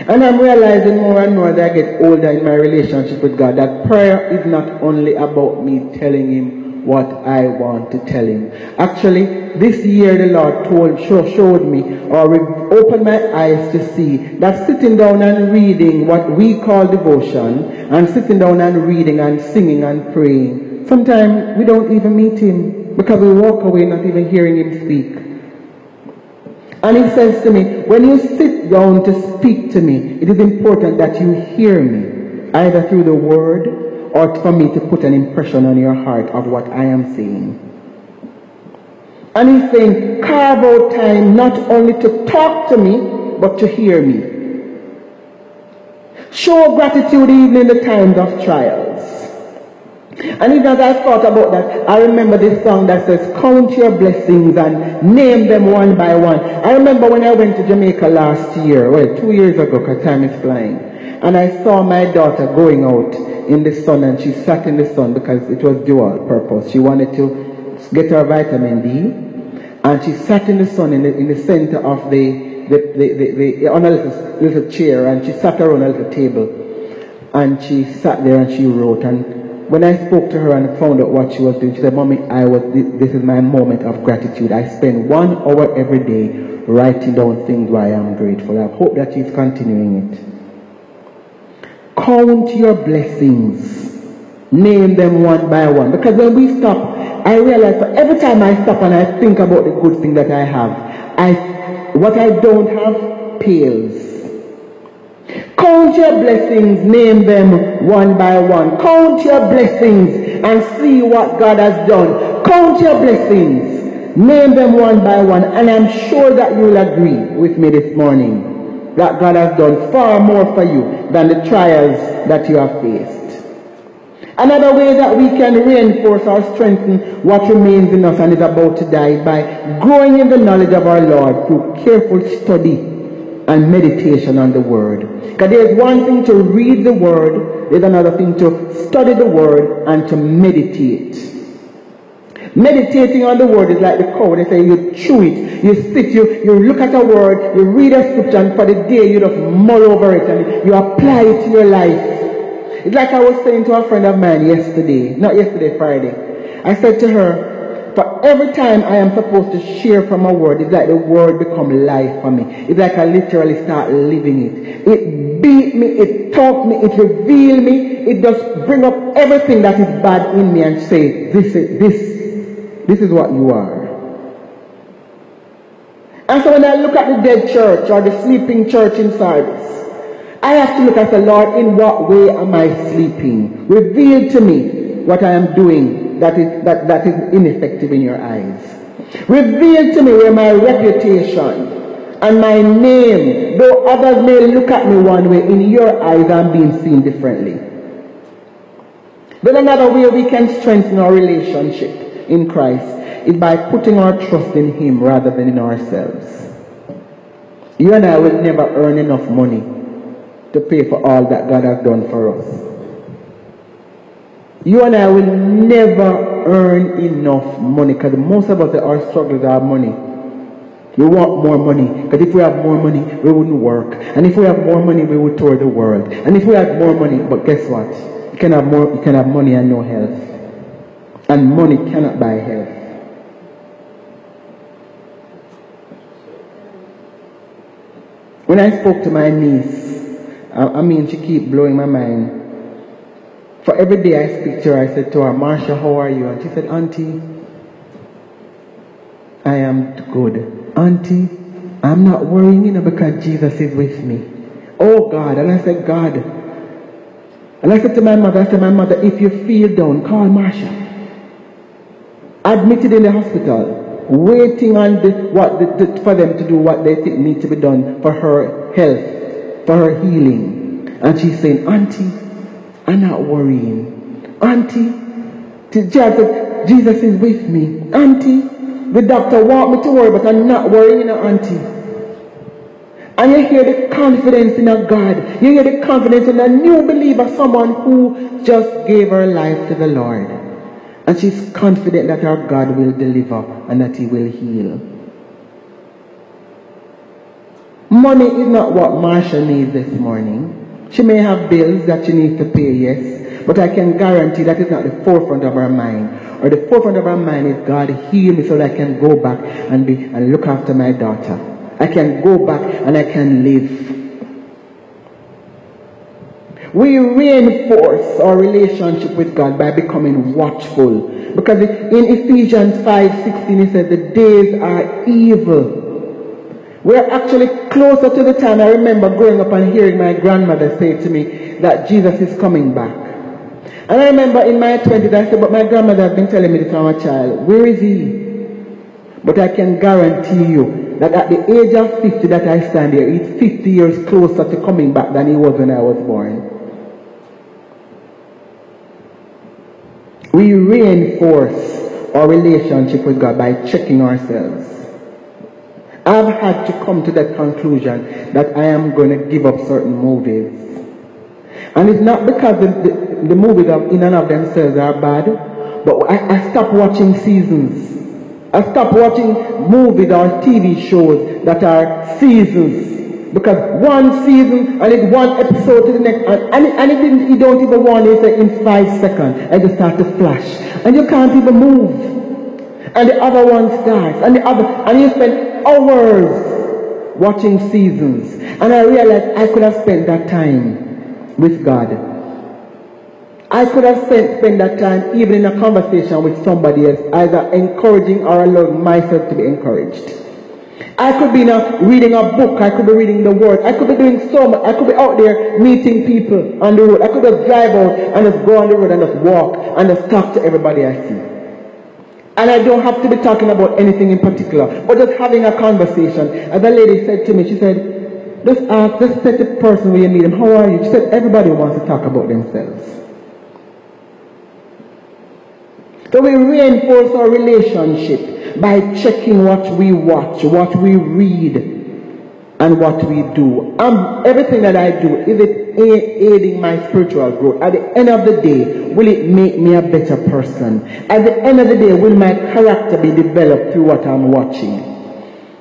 And I'm realizing more and more that I get older in my relationship with God that prayer is not only about me telling Him what I want to tell Him. Actually, this year the Lord told, showed me or opened my eyes to see that sitting down and reading what we call devotion and sitting down and reading and singing and praying, sometimes we don't even meet Him because we walk away not even hearing Him speak. And he says to me, when you sit down to speak to me, it is important that you hear me, either through the word or for me to put an impression on your heart of what I am saying. And he's saying, carve out time not only to talk to me, but to hear me. Show gratitude even in the times of trials. And even as I thought about that, I remember this song that says, Count your blessings and name them one by one. I remember when I went to Jamaica last year, well, two years ago, because time is flying. And I saw my daughter going out in the sun, and she sat in the sun because it was dual purpose. She wanted to get her vitamin D, and she sat in the sun in the, in the center of the, the, the, the, on a little, little chair, and she sat around a little table. And she sat there and she wrote, and when I spoke to her and found out what she was doing, she said, Mommy, I was, this is my moment of gratitude. I spend one hour every day writing down things why I'm grateful. I hope that she's continuing it. Count your blessings. Name them one by one. Because when we stop, I realize that every time I stop and I think about the good thing that I have, I, what I don't have pales. Count your blessings, name them one by one. Count your blessings and see what God has done. Count your blessings, name them one by one. And I'm sure that you'll agree with me this morning that God has done far more for you than the trials that you have faced. Another way that we can reinforce or strengthen what remains in us and is about to die by growing in the knowledge of our Lord through careful study and meditation on the Word. Because there's one thing to read the Word, there's another thing to study the Word and to meditate. Meditating on the Word is like the cow. They say you chew it, you sit, you, you look at a word, you read a scripture, and for the day you just mull over it and you apply it to your life. It's like I was saying to a friend of mine yesterday, not yesterday, Friday. I said to her, for every time I am supposed to share from a word, it's like the word become life for me. It's like I literally start living it. It beat me, it taught me, it revealed me, it just bring up everything that is bad in me and say, this is, this, this is what you are. And so when I look at the dead church or the sleeping church in Sardis, I have to look at the Lord, in what way am I sleeping? Reveal to me what I am doing that is, that, that is ineffective in your eyes. Reveal to me where my reputation and my name, though others may look at me one way, in your eyes I'm being seen differently. Then another way we can strengthen our relationship in Christ is by putting our trust in Him rather than in ourselves. You and I will never earn enough money to pay for all that God has done for us. You and I will never earn enough money because most of us, our struggles are money. We want more money because if we have more money, we wouldn't work. And if we have more money, we would tour the world. And if we have more money, but guess what? You can have more. You can have money and no health, and money cannot buy health. When I spoke to my niece I, I mean, she keep blowing my mind. For every day I speak to her, I said to her, Marsha, how are you? And she said, Auntie, I am good. Auntie, I'm not worrying, you know, because Jesus is with me. Oh God. And I said, God. And I said to my mother, I said, my mother, if you feel down, call Marsha. Admitted in the hospital, waiting on the, what the, the, for them to do what they think need to be done for her health, for her healing. And she's saying, Auntie, I'm not worrying. Auntie, Jesus is with me. Auntie, the doctor want me to worry, but I'm not worrying, you know, Auntie. And you hear the confidence in a God. You hear the confidence in a new believer, someone who just gave her life to the Lord. And she's confident that our God will deliver and that He will heal. Money is not what Marsha needs this morning. She may have bills that she needs to pay, yes, but I can guarantee that it's not the forefront of her mind. Or the forefront of her mind is God heal me so that I can go back and be and look after my daughter. I can go back and I can live. We reinforce our relationship with God by becoming watchful. Because in Ephesians 5:16 it says the days are evil. We're actually closer to the time I remember growing up and hearing my grandmother say to me that Jesus is coming back. And I remember in my 20s I said, but my grandmother has been telling me this from a child. Where is he? But I can guarantee you that at the age of 50 that I stand here, he's 50 years closer to coming back than he was when I was born. We reinforce our relationship with God by checking ourselves. I've had to come to that conclusion that I am going to give up certain movies. And it's not because the, the, the movies in and of themselves are bad, but I, I stopped watching seasons. I stopped watching movies or TV shows that are seasons. Because one season and it's one episode to the next, and, and, and it didn't, you don't even want it in five seconds, and just start to flash. And you can't even move. And the other one starts, and the other, and you spend hours watching seasons. And I realized I could have spent that time with God. I could have spent, spent that time even in a conversation with somebody else, either encouraging or allowing myself to be encouraged. I could be now reading a book, I could be reading the word, I could be doing so much, I could be out there meeting people on the road. I could just drive out and just go on the road and just walk and just talk to everybody I see. And I don't have to be talking about anything in particular, but just having a conversation. And a lady said to me, she said, just ask, just say the person where you meet how are you? She said, everybody wants to talk about themselves. So we reinforce our relationship by checking what we watch, what we read, and what we do. Um, everything that I do, is it aiding my spiritual growth? At the end of the day, will it make me a better person? At the end of the day, will my character be developed through what I'm watching?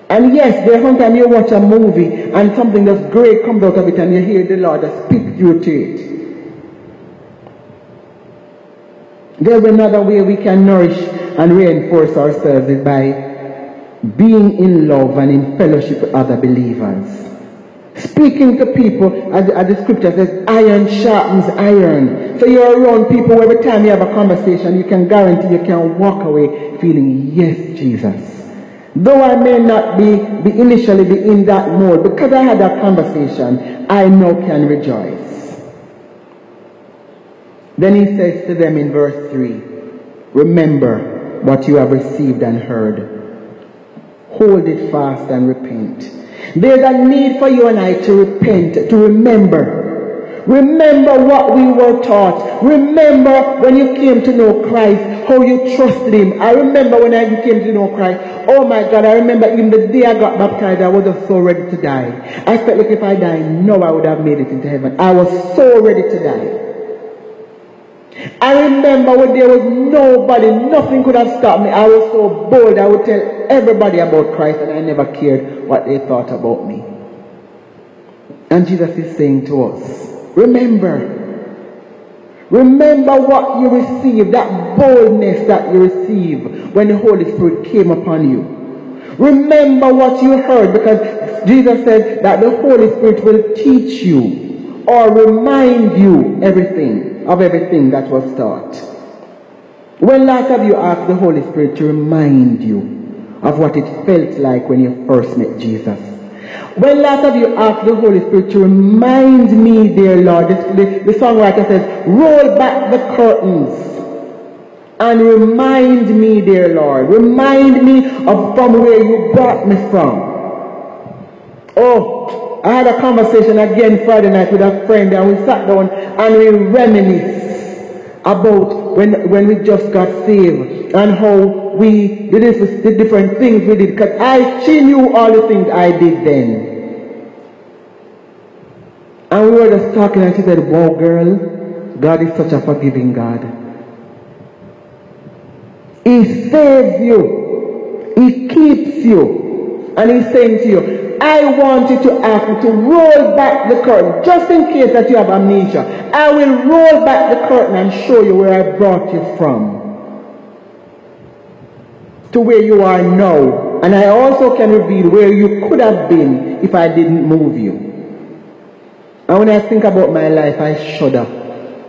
And yes, there's sometimes you watch a movie and something that's great comes out of it and you hear the Lord speak through to it. There's another way we can nourish and reinforce ourselves by being in love and in fellowship with other believers. Speaking to people, as, as, the scripture says, iron sharpens iron. So you're around people every time you have a conversation, you can guarantee you can walk away feeling, yes, Jesus. Though I may not be, be initially be in that mode, because I had that conversation, I now can rejoice. Then he says to them in verse 3 Remember what you have received and heard, hold it fast and repent. There's a need for you and I to repent, to remember. Remember what we were taught. Remember when you came to know Christ, how you trusted Him. I remember when I came to know Christ. Oh my God, I remember even the day I got baptized, I was so ready to die. I felt like if I died, no, I would have made it into heaven. I was so ready to die. I remember when there was nobody, nothing could have stopped me. I was so bold, I would tell everybody about Christ and I never cared what they thought about me. And Jesus is saying to us, remember, remember what you received, that boldness that you received when the Holy Spirit came upon you. Remember what you heard because Jesus said that the Holy Spirit will teach you or remind you everything of everything that was taught? When last have you asked the Holy Spirit to remind you of what it felt like when you first met Jesus? When last of you asked the Holy Spirit to remind me, dear Lord, the, the, the songwriter says, roll back the curtains and remind me, dear Lord, remind me of from where you brought me from. Oh, I had a conversation again Friday night with a friend and we sat down and we reminisced about when, when we just got saved and how we did the different things we did. Because I, she knew all the things I did then. And we were just talking and she said, wow girl, God is such a forgiving God. He saves you. He keeps you. And he's saying to you, I want you to ask me to roll back the curtain, just in case that you have amnesia. I will roll back the curtain and show you where I brought you from. To where you are now. And I also can reveal where you could have been if I didn't move you. And when I think about my life, I shudder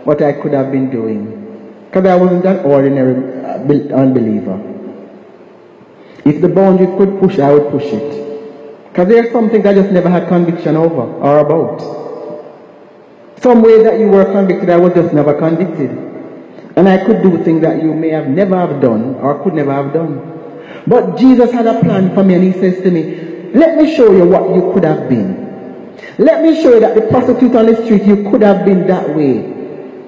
what I could have been doing. Because I wasn't an ordinary uh, unbeliever. If the boundary could push, I would push it. Because there's something I just never had conviction over or about. Some way that you were convicted, I was just never convicted. And I could do things that you may have never have done or could never have done. But Jesus had a plan for me and he says to me, let me show you what you could have been. Let me show you that the prostitute on the street, you could have been that way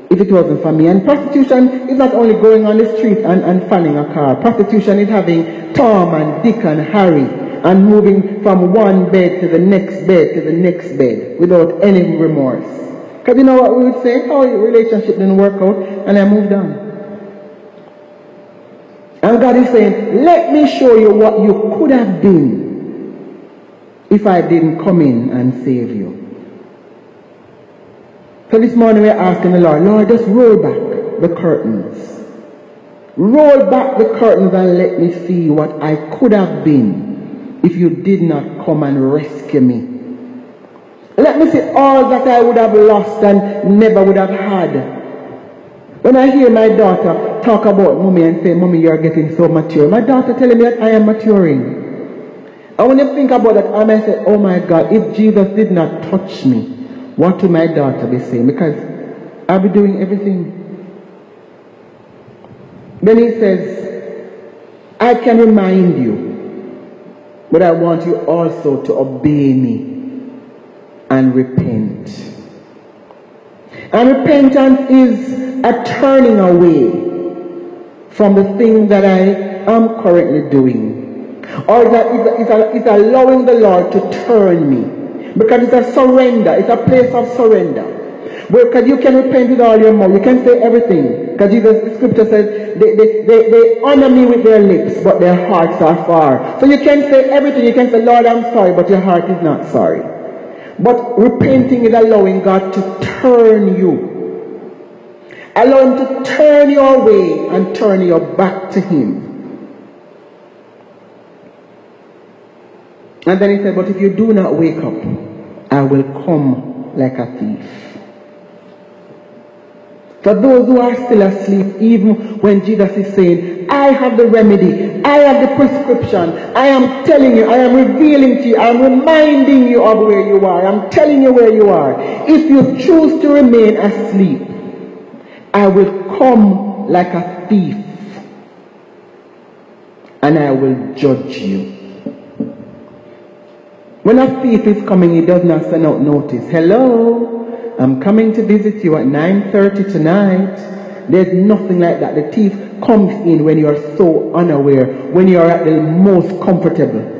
if it wasn't for me. And prostitution is not only going on the street and, and fanning a car. Prostitution is having Tom and Dick and Harry and moving from one bed to the next bed to the next bed without any remorse. Because you know what we would say? Oh, your relationship didn't work out, and I moved on. And God is saying, let me show you what you could have been if I didn't come in and save you. So this morning we're asking the Lord, Lord, just roll back the curtains. Roll back the curtains and let me see what I could have been if you did not come and rescue me. Let me see all that I would have lost and never would have had. When I hear my daughter talk about mommy and say, mommy, you're getting so mature. My daughter telling me that I am maturing. And when you think about that, I might say, oh my God, if Jesus did not touch me, what would my daughter be saying? Because I'll be doing everything. Then he says, I can remind you but I want you also to obey me and repent. And repentance is a turning away from the thing that I am currently doing. Or that it's, it's allowing the Lord to turn me. Because it's a surrender. It's a place of surrender. Because you can repent with all your mouth. You can say everything. Because Jesus, the scripture says, they, they, they, they honor me with their lips, but their hearts are far. So you can say everything. You can say, Lord, I'm sorry, but your heart is not sorry. But repenting is allowing God to turn you. Allow Him to turn your way and turn your back to Him. And then He said, But if you do not wake up, I will come like a thief. For those who are still asleep, even when Jesus is saying, I have the remedy, I have the prescription, I am telling you, I am revealing to you, I am reminding you of where you are, I'm telling you where you are. If you choose to remain asleep, I will come like a thief and I will judge you. When a thief is coming, he does not send out notice. Hello? I'm coming to visit you at 9.30 tonight. There's nothing like that. The thief comes in when you are so unaware, when you are at the most comfortable.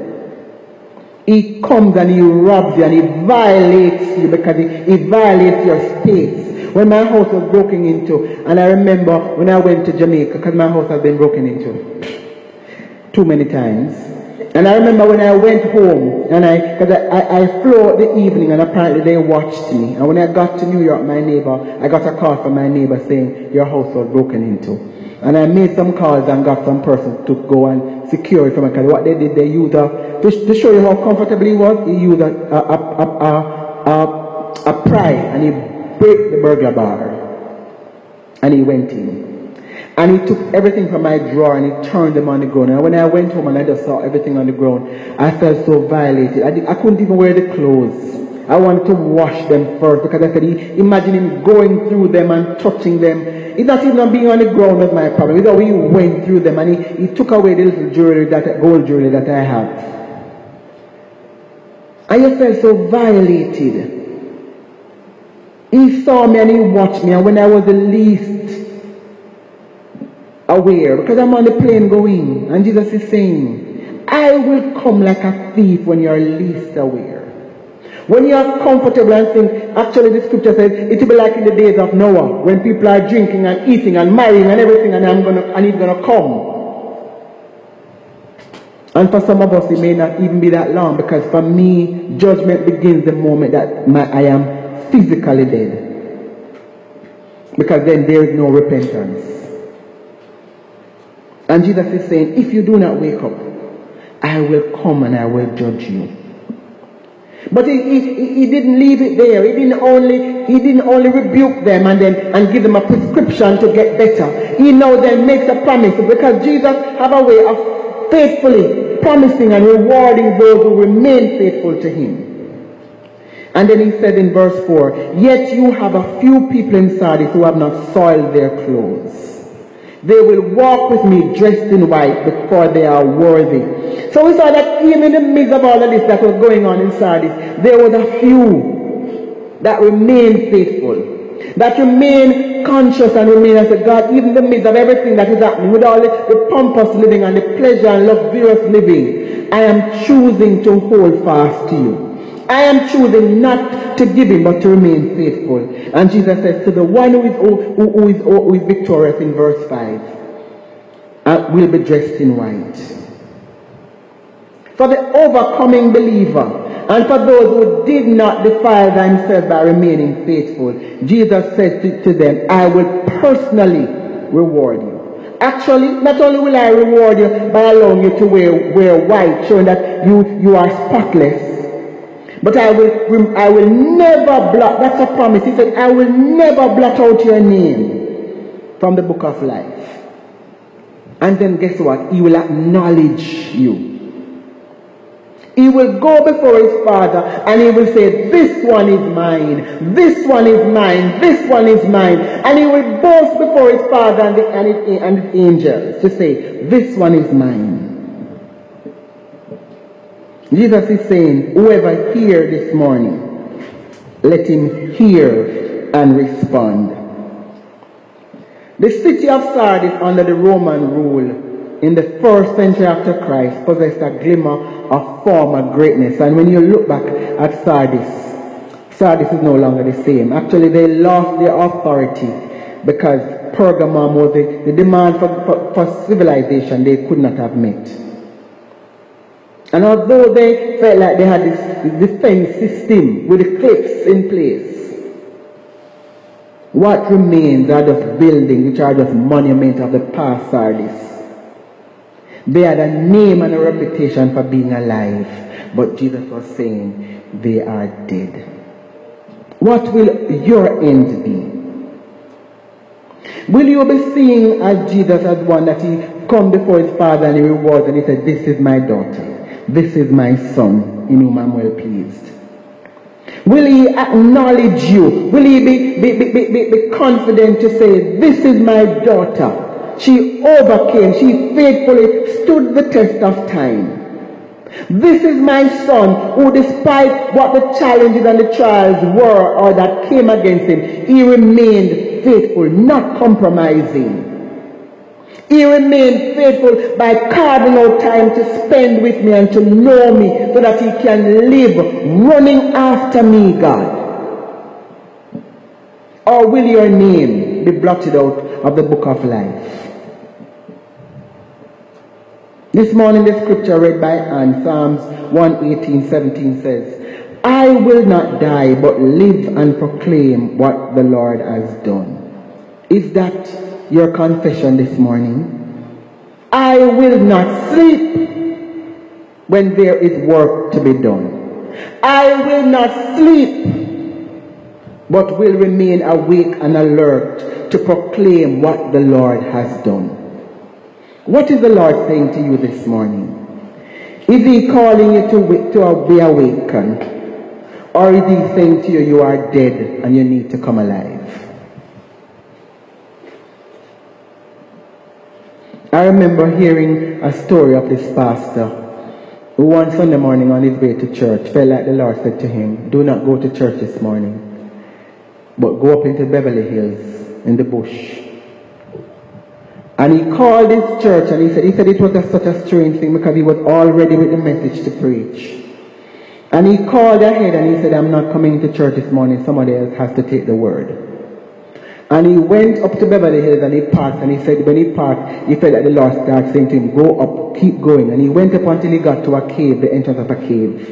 He comes and he robs you and he violates you because he, he violates your space. When my house was broken into, and I remember when I went to Jamaica, because my house has been broken into too many times. And I remember when I went home, and I, because I, I, I flew the evening, and apparently they watched me. And when I got to New York, my neighbor, I got a call from my neighbor saying, your house was broken into. And I made some calls and got some person to go and secure it from me. Because what they did, they used a, to, to show you how comfortable he was, he used a, a, a, a, a, a pry and he break the burglar bar. And he went in. And he took everything from my drawer and he turned them on the ground. And when I went home and I just saw everything on the ground, I felt so violated. I, did, I couldn't even wear the clothes. I wanted to wash them first because I said, imagine him going through them and touching them. It's not even being on the ground was my problem. It's how he went through them and he, he took away the little jewelry, that gold jewelry that I had. I felt so violated. He saw me and he watched me, and when I was the least aware, because I'm on the plane going, and Jesus is saying, I will come like a thief when you're least aware. When you are comfortable and think, actually the scripture says it will be like in the days of Noah, when people are drinking and eating and marrying and everything, and I'm gonna and he's gonna come. And for some of us, it may not even be that long because for me, judgment begins the moment that my, I am physically dead. Because then there is no repentance. And Jesus is saying, if you do not wake up, I will come and I will judge you. But he, he, he didn't leave it there. He didn't only he didn't only rebuke them and then and give them a prescription to get better. He now then makes a promise because Jesus have a way of faithfully promising and rewarding those who remain faithful to him. And then he said in verse 4, Yet you have a few people in Sardis who have not soiled their clothes. They will walk with me dressed in white before they are worthy. So we saw that even in the midst of all of this that was going on in Sardis, there was a few that remained faithful. That remain conscious and remain as a God, even in the midst of everything that is happening, with all the, the pompous living and the pleasure and luxurious living, I am choosing to hold fast to you. I am choosing not to give in, but to remain faithful. And Jesus says to the one who is, who, who is, who is victorious in verse 5, uh, will be dressed in white. For the overcoming believer, and for those who did not defile themselves by remaining faithful, Jesus said to, to them, I will personally reward you. Actually, not only will I reward you by allowing you to wear, wear white, showing that you, you are spotless, but I will, I will never blot, that's a promise. He said, I will never blot out your name from the book of life. And then guess what? He will acknowledge you. He will go before his father and he will say, This one is mine, this one is mine, this one is mine. And he will boast before his father and the, and his, and his angels to say, This one is mine. Jesus is saying, whoever hear this morning, let him hear and respond. The city of Sardis under the Roman rule in the first century after Christ possessed a glimmer of former greatness. And when you look back at Sardis, Sardis is no longer the same. Actually, they lost their authority because Pergamum was the, the demand for, for, for civilization they could not have met. And although they felt like they had this defense system with the cliffs in place, what remains are just buildings which are just monuments of the past Sardis. They had a name and a reputation for being alive, but Jesus was saying they are dead. What will your end be? Will you be seeing as Jesus as one that he come before his father and he rewards and he said, This is my daughter. This is my son in whom I'm well pleased. Will he acknowledge you? Will he be, be, be, be, be confident to say, This is my daughter? She overcame, she faithfully stood the test of time. This is my son who, despite what the challenges and the trials were or that came against him, he remained faithful, not compromising. He remained faithful by carving out time to spend with me and to know me so that he can live running after me, God. Or will your name be blotted out of the book of life? This morning the scripture read by Anne, Psalms 118, 17 says, I will not die but live and proclaim what the Lord has done. Is that your confession this morning. I will not sleep when there is work to be done. I will not sleep but will remain awake and alert to proclaim what the Lord has done. What is the Lord saying to you this morning? Is he calling you to, to be awakened? Or is he saying to you, you are dead and you need to come alive? I remember hearing a story of this pastor who one Sunday morning on his way to church felt like the Lord said to him, Do not go to church this morning, but go up into Beverly Hills in the bush. And he called his church and he said, he said it was a, such a strange thing because he was already with the message to preach. And he called ahead and he said, I'm not coming to church this morning. Somebody else has to take the word. And he went up to Beverly Hills and he parked and he said when he parked, he felt like the Lord started saying to him, go up, keep going. And he went up until he got to a cave, the entrance of a cave.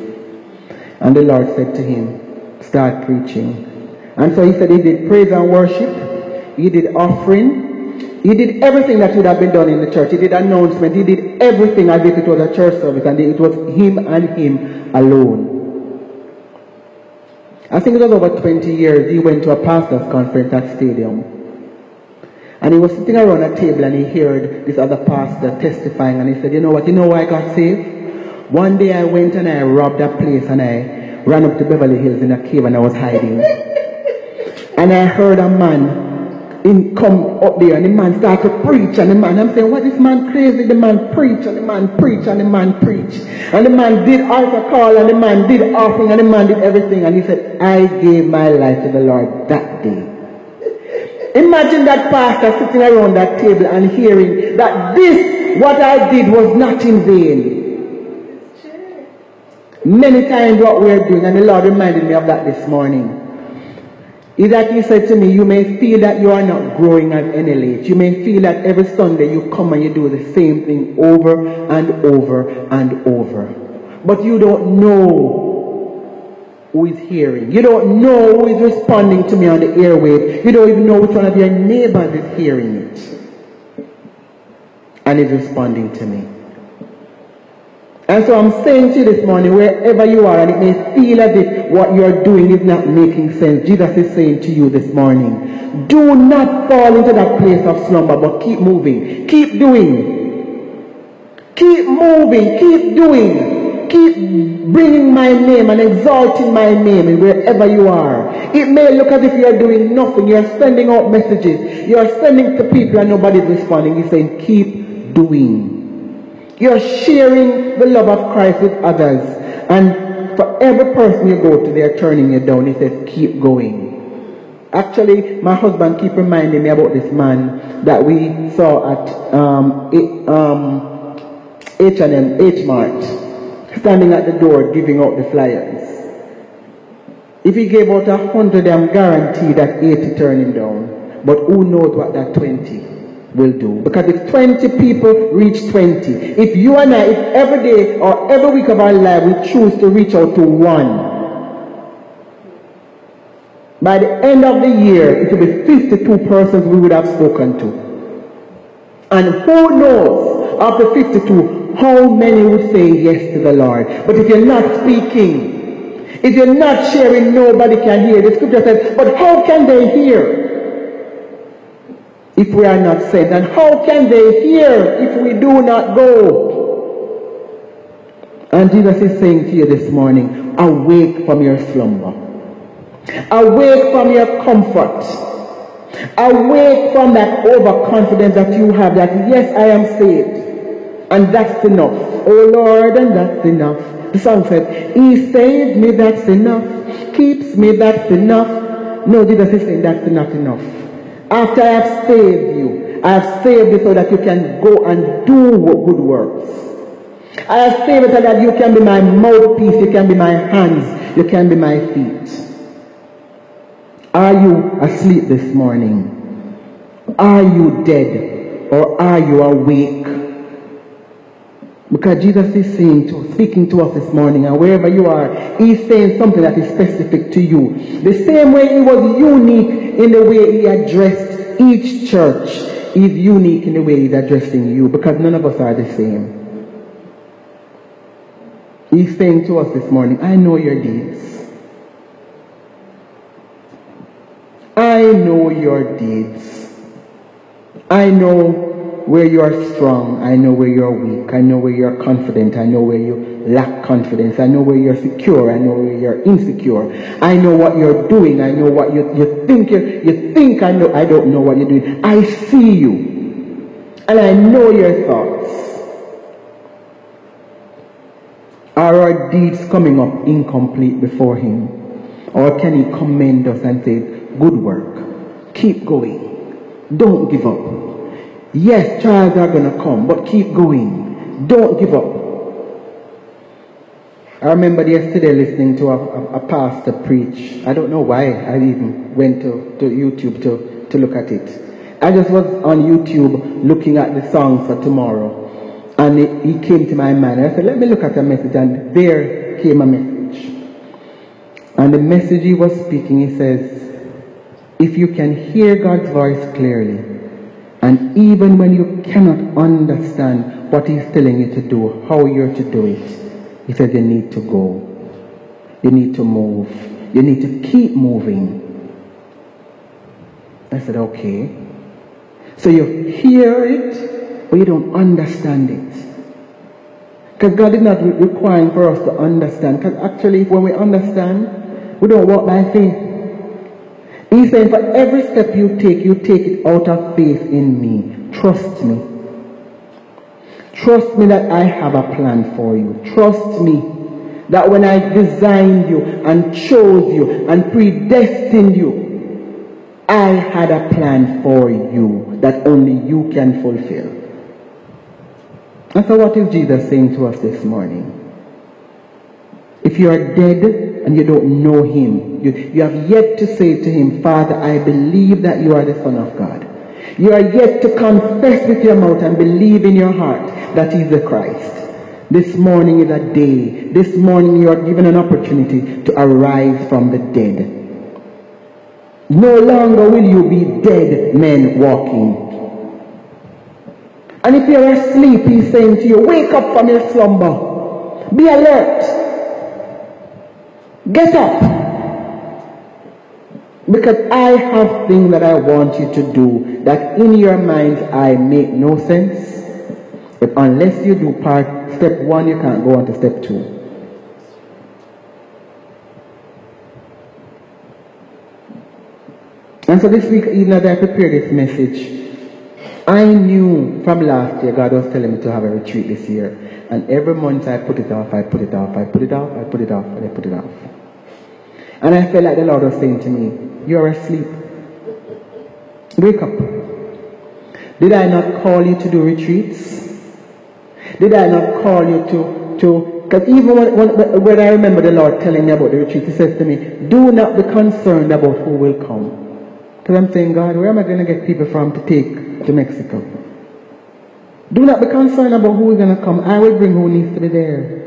And the Lord said to him, start preaching. And so he said he did praise and worship, he did offering, he did everything that would have been done in the church. He did announcement, he did everything as if it was a church service and it was him and him alone. I think it was over 20 years, he went to a pastor's conference at Stadium. And he was sitting around a table and he heard this other pastor testifying and he said, you know what, you know why I got saved? One day I went and I robbed a place and I ran up to Beverly Hills in a cave and I was hiding. And I heard a man in come up there and the man start to preach and the man I'm saying what this man crazy? The man preach and the man preach and the man preach. And the man did altar call and the man did offering and the man did everything and he said I gave my life to the Lord that day. Imagine that pastor sitting around that table and hearing that this what I did was not in vain. Many times what we're doing and the Lord reminded me of that this morning is that he said to me, you may feel that you are not growing at any age. You may feel that every Sunday you come and you do the same thing over and over and over. But you don't know who is hearing. You don't know who is responding to me on the airwaves. You don't even know which one of your neighbors is hearing it and is responding to me. And so I'm saying to you this morning, wherever you are, and it may feel as if what you're doing is not making sense, Jesus is saying to you this morning, do not fall into that place of slumber, but keep moving. Keep doing. Keep moving. Keep doing. Keep bringing my name and exalting my name wherever you are. It may look as if you're doing nothing. You're sending out messages. You're sending to people and nobody's responding. He's saying, keep doing. You're sharing the love of Christ with others. And for every person you go to, they're turning you down. He says, keep going. Actually, my husband keep reminding me about this man that we saw at um, um, H&M, H-Mart, standing at the door giving out the flyers. If he gave out a hundred, I'm guaranteed that 80 turn him down. But who knows what that 20 will do. Because if 20 people reach 20, if you and I, if every day or every week of our life we choose to reach out to one, by the end of the year, it will be 52 persons we would have spoken to. And who knows, of the 52, how many would say yes to the Lord. But if you're not speaking, if you're not sharing, nobody can hear. The scripture says, but how can they hear? If we are not sent? And how can they hear if we do not go? And Jesus is saying to you this morning, awake from your slumber. Awake from your comfort. Awake from that overconfidence that you have that, yes, I am saved. And that's enough. Oh Lord, and that's enough. The song said, He saved me, that's enough. Keeps me, that's enough. No, Jesus is saying that's not enough. After I have saved you, I have saved you so that you can go and do good works. I have saved you so that you can be my mouthpiece, you can be my hands, you can be my feet. Are you asleep this morning? Are you dead? Or are you awake? Because Jesus is saying to, speaking to us this morning, and wherever you are, He's saying something that is specific to you. The same way He was unique in the way He addressed each church, He's unique in the way He's addressing you, because none of us are the same. He's saying to us this morning, I know your deeds. I know your deeds. I know where you are strong. I know where you're weak. I know where you're confident. I know where you lack confidence. I know where you're secure. I know where you're insecure. I know what you're doing. I know what you, you think you, you think I know. I don't know what you're doing. I see you. And I know your thoughts. Are our deeds coming up incomplete before him? Or can he commend us and say, good work. Keep going. Don't give up. Yes, trials are going to come, but keep going. Don't give up. I remember yesterday listening to a, a, a, pastor preach. I don't know why I even went to, to YouTube to, to look at it. I just was on YouTube looking at the songs for tomorrow. And it, it came to my mind. I said, let me look at the message. And there came a message. And the message he was speaking, he says, if you can hear God's voice clearly, and even when you cannot understand what He's telling you to do, how you're to do it, He says you need to go. You need to move. You need to keep moving. I said, okay. So you hear it, but you don't understand it. Because God is not requiring for us to understand. Because actually, when we understand, we don't walk by faith. He's saying, for every step you take, you take it out of faith in me. Trust me. Trust me that I have a plan for you. Trust me that when I designed you and chose you and predestined you, I had a plan for you that only you can fulfill. And so what is Jesus saying to us this morning? If you are dead and you don't know him. You, you have yet to say to him, Father, I believe that you are the Son of God. You are yet to confess with your mouth and believe in your heart that he is the Christ. This morning is a day. This morning you are given an opportunity to arise from the dead. No longer will you be dead men walking. And if you're asleep, he's saying to you, wake up from your slumber. Be alert. Get up. Because I have things that I want you to do that in your minds I make no sense. But unless you do part step one, you can't go on to step two. And so this week, even as I prepared this message, I knew from last year God was telling me to have a retreat this year. And every month I put it off, I put it off, I put it off, I put it off, and I put it off. And I felt like the Lord was saying to me, You're asleep. Wake up. Did I not call you to do retreats? Did I not call you to, to, because even when, when, when I remember the Lord telling me about the retreat, He says to me, Do not be concerned about who will come. Because I'm saying, God, where am I going to get people from to take to Mexico? Do not be concerned about who is going to come. I will bring who needs to be there.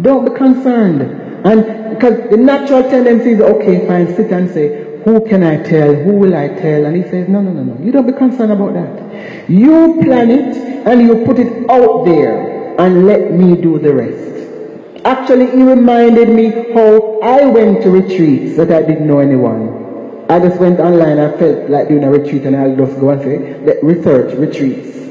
Don't be concerned. And because the natural tendency is, okay, fine, sit and say, who can I tell? Who will I tell? And he says, no, no, no, no. You don't be concerned about that. You plan it and you put it out there and let me do the rest. Actually, he reminded me how I went to retreats that I didn't know anyone. I just went online, I felt like doing a retreat and I'll just go and say, research retreats.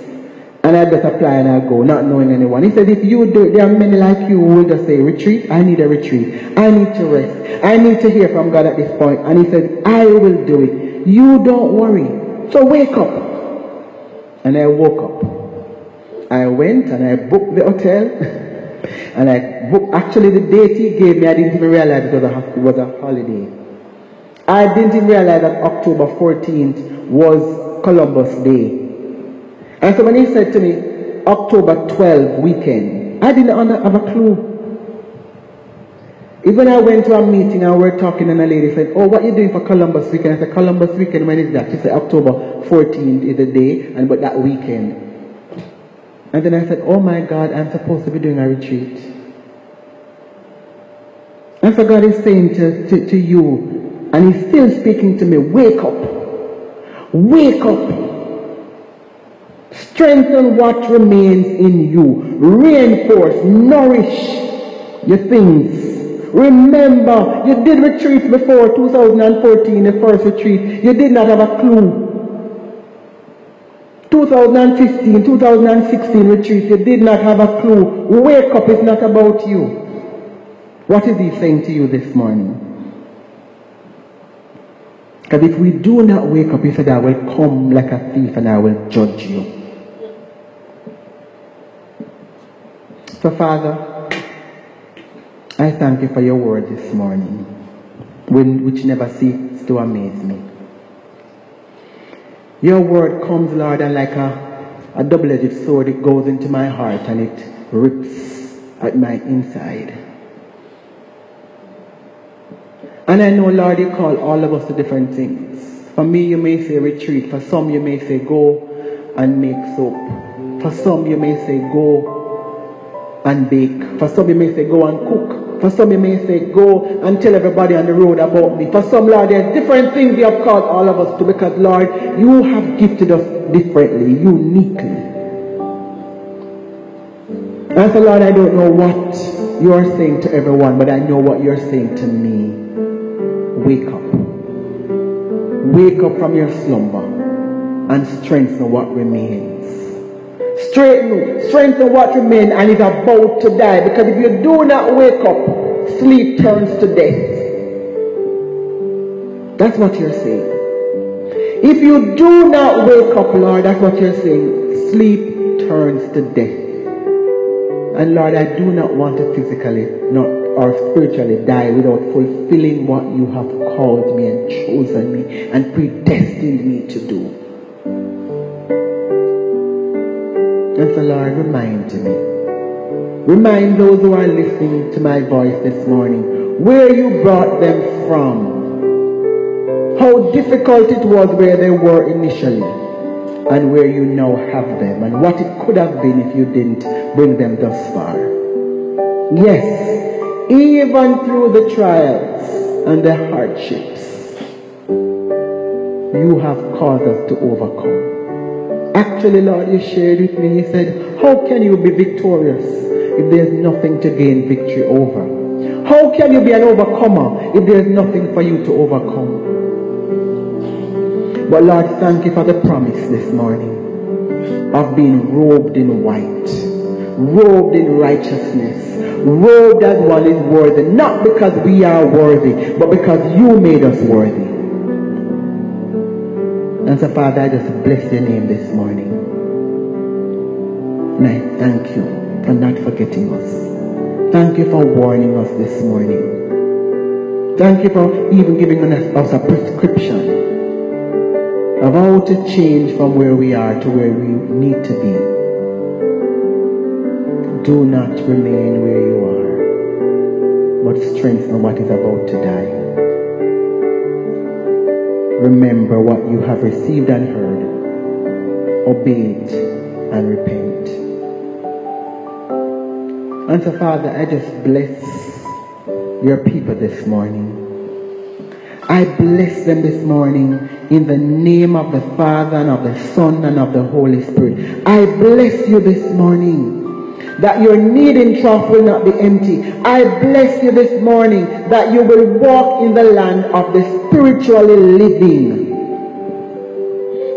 And I just apply and I go, not knowing anyone. He said, if you do it, there are many like you who will just say, retreat, I need a retreat. I need to rest. I need to hear from God at this point. And he said, I will do it. You don't worry. So wake up. And I woke up. I went and I booked the hotel. and I booked, actually the date he gave me, I didn't even realize it was a, it was a holiday. I didn't even realize that October 14th was Columbus Day. And so when he said to me, October 12 weekend, I didn't have a clue. Even I went to a meeting and we were talking and a lady said, oh, what are you doing for Columbus weekend? I said, Columbus weekend, when is that? She said, October 14th is the day, and but that weekend. And then I said, oh my God, I'm supposed to be doing a retreat. And so God is saying to, to, to you, and He's still speaking to me, wake up. Wake up. Strengthen what remains in you. Reinforce, nourish your things Remember, you did retreats before 2014, the first retreat. You did not have a clue. 2015, 2016 retreat, you did not have a clue. Wake up it's not about you. What is he saying to you this morning? Because if we do not wake up, he said, I will come like a thief and I will judge you. So, Father, I thank you for your word this morning, which never ceases to amaze me. Your word comes, Lord, and like a, a double edged sword, it goes into my heart and it rips at my inside. And I know, Lord, you call all of us to different things. For me, you may say retreat. For some, you may say go and make soap. For some, you may say go and bake. For some, you may say go and cook. For some you may say, go and tell everybody on the road about me. For some, Lord, there's different things you have called all of us to because, Lord, you have gifted us differently, uniquely. And so, Lord, I don't know what you are saying to everyone, but I know what you're saying to me. Wake up. Wake up from your slumber and strengthen what remains. Straighten, strengthen what remains and is about to die. Because if you do not wake up, sleep turns to death. That's what you're saying. If you do not wake up, Lord, that's what you're saying. Sleep turns to death. And Lord, I do not want to physically not or spiritually die without fulfilling what you have called me and chosen me and predestined me to do. And so, Lord, remind me. Remind those who are listening to my voice this morning where you brought them from. How difficult it was where they were initially and where you now have them and what it could have been if you didn't bring them thus far. Yes, even through the trials and the hardships, you have caused us to overcome. Actually, Lord, you shared with me, you said, how can you be victorious if there's nothing to gain victory over? How can you be an overcomer if there's nothing for you to overcome? But Lord, thank you for the promise this morning of being robed in white, robed in righteousness, robed as one is worthy, not because we are worthy, but because you made us worthy. And so, Father, I just bless your name this morning. And I thank you for not forgetting us. Thank you for warning us this morning. Thank you for even giving us a prescription of how to change from where we are to where we need to be. Do not remain where you are, but strengthen what is about to die remember what you have received and heard, obey it and repent. And so, Father, I just bless your people this morning. I bless them this morning in the name of the Father and of the Son and of the Holy Spirit. I bless you this morning that your kneading trough will not be empty. I bless you this morning that you will walk in the land of the spiritually living.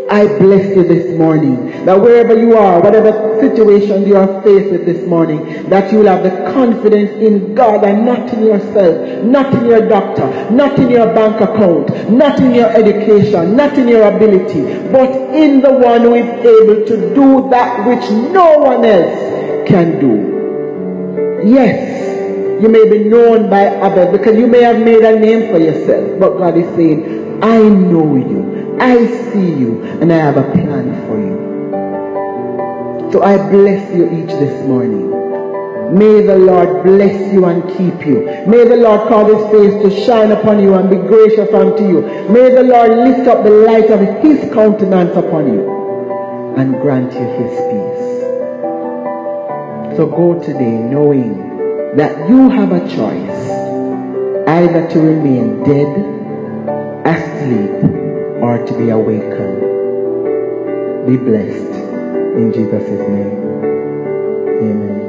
I bless you this morning that wherever you are, whatever situation you are faced with this morning, that you will have the confidence in God and not in yourself, not in your doctor, not in your bank account, not in your education, not in your ability, but in the one who is able to do that which no one else can do. Yes, you may be known by others because you may have made a name for yourself. But God is saying, I know you, I see you, and I have a plan for you. So I bless you each this morning. May the Lord bless you and keep you. May the Lord cause his face to shine upon you and be gracious unto you. May the Lord lift up the light of his countenance upon you and grant you his peace. So go today knowing that you have a choice either to remain dead, asleep, or to be awakened. Be blessed in Jesus' name. Amen.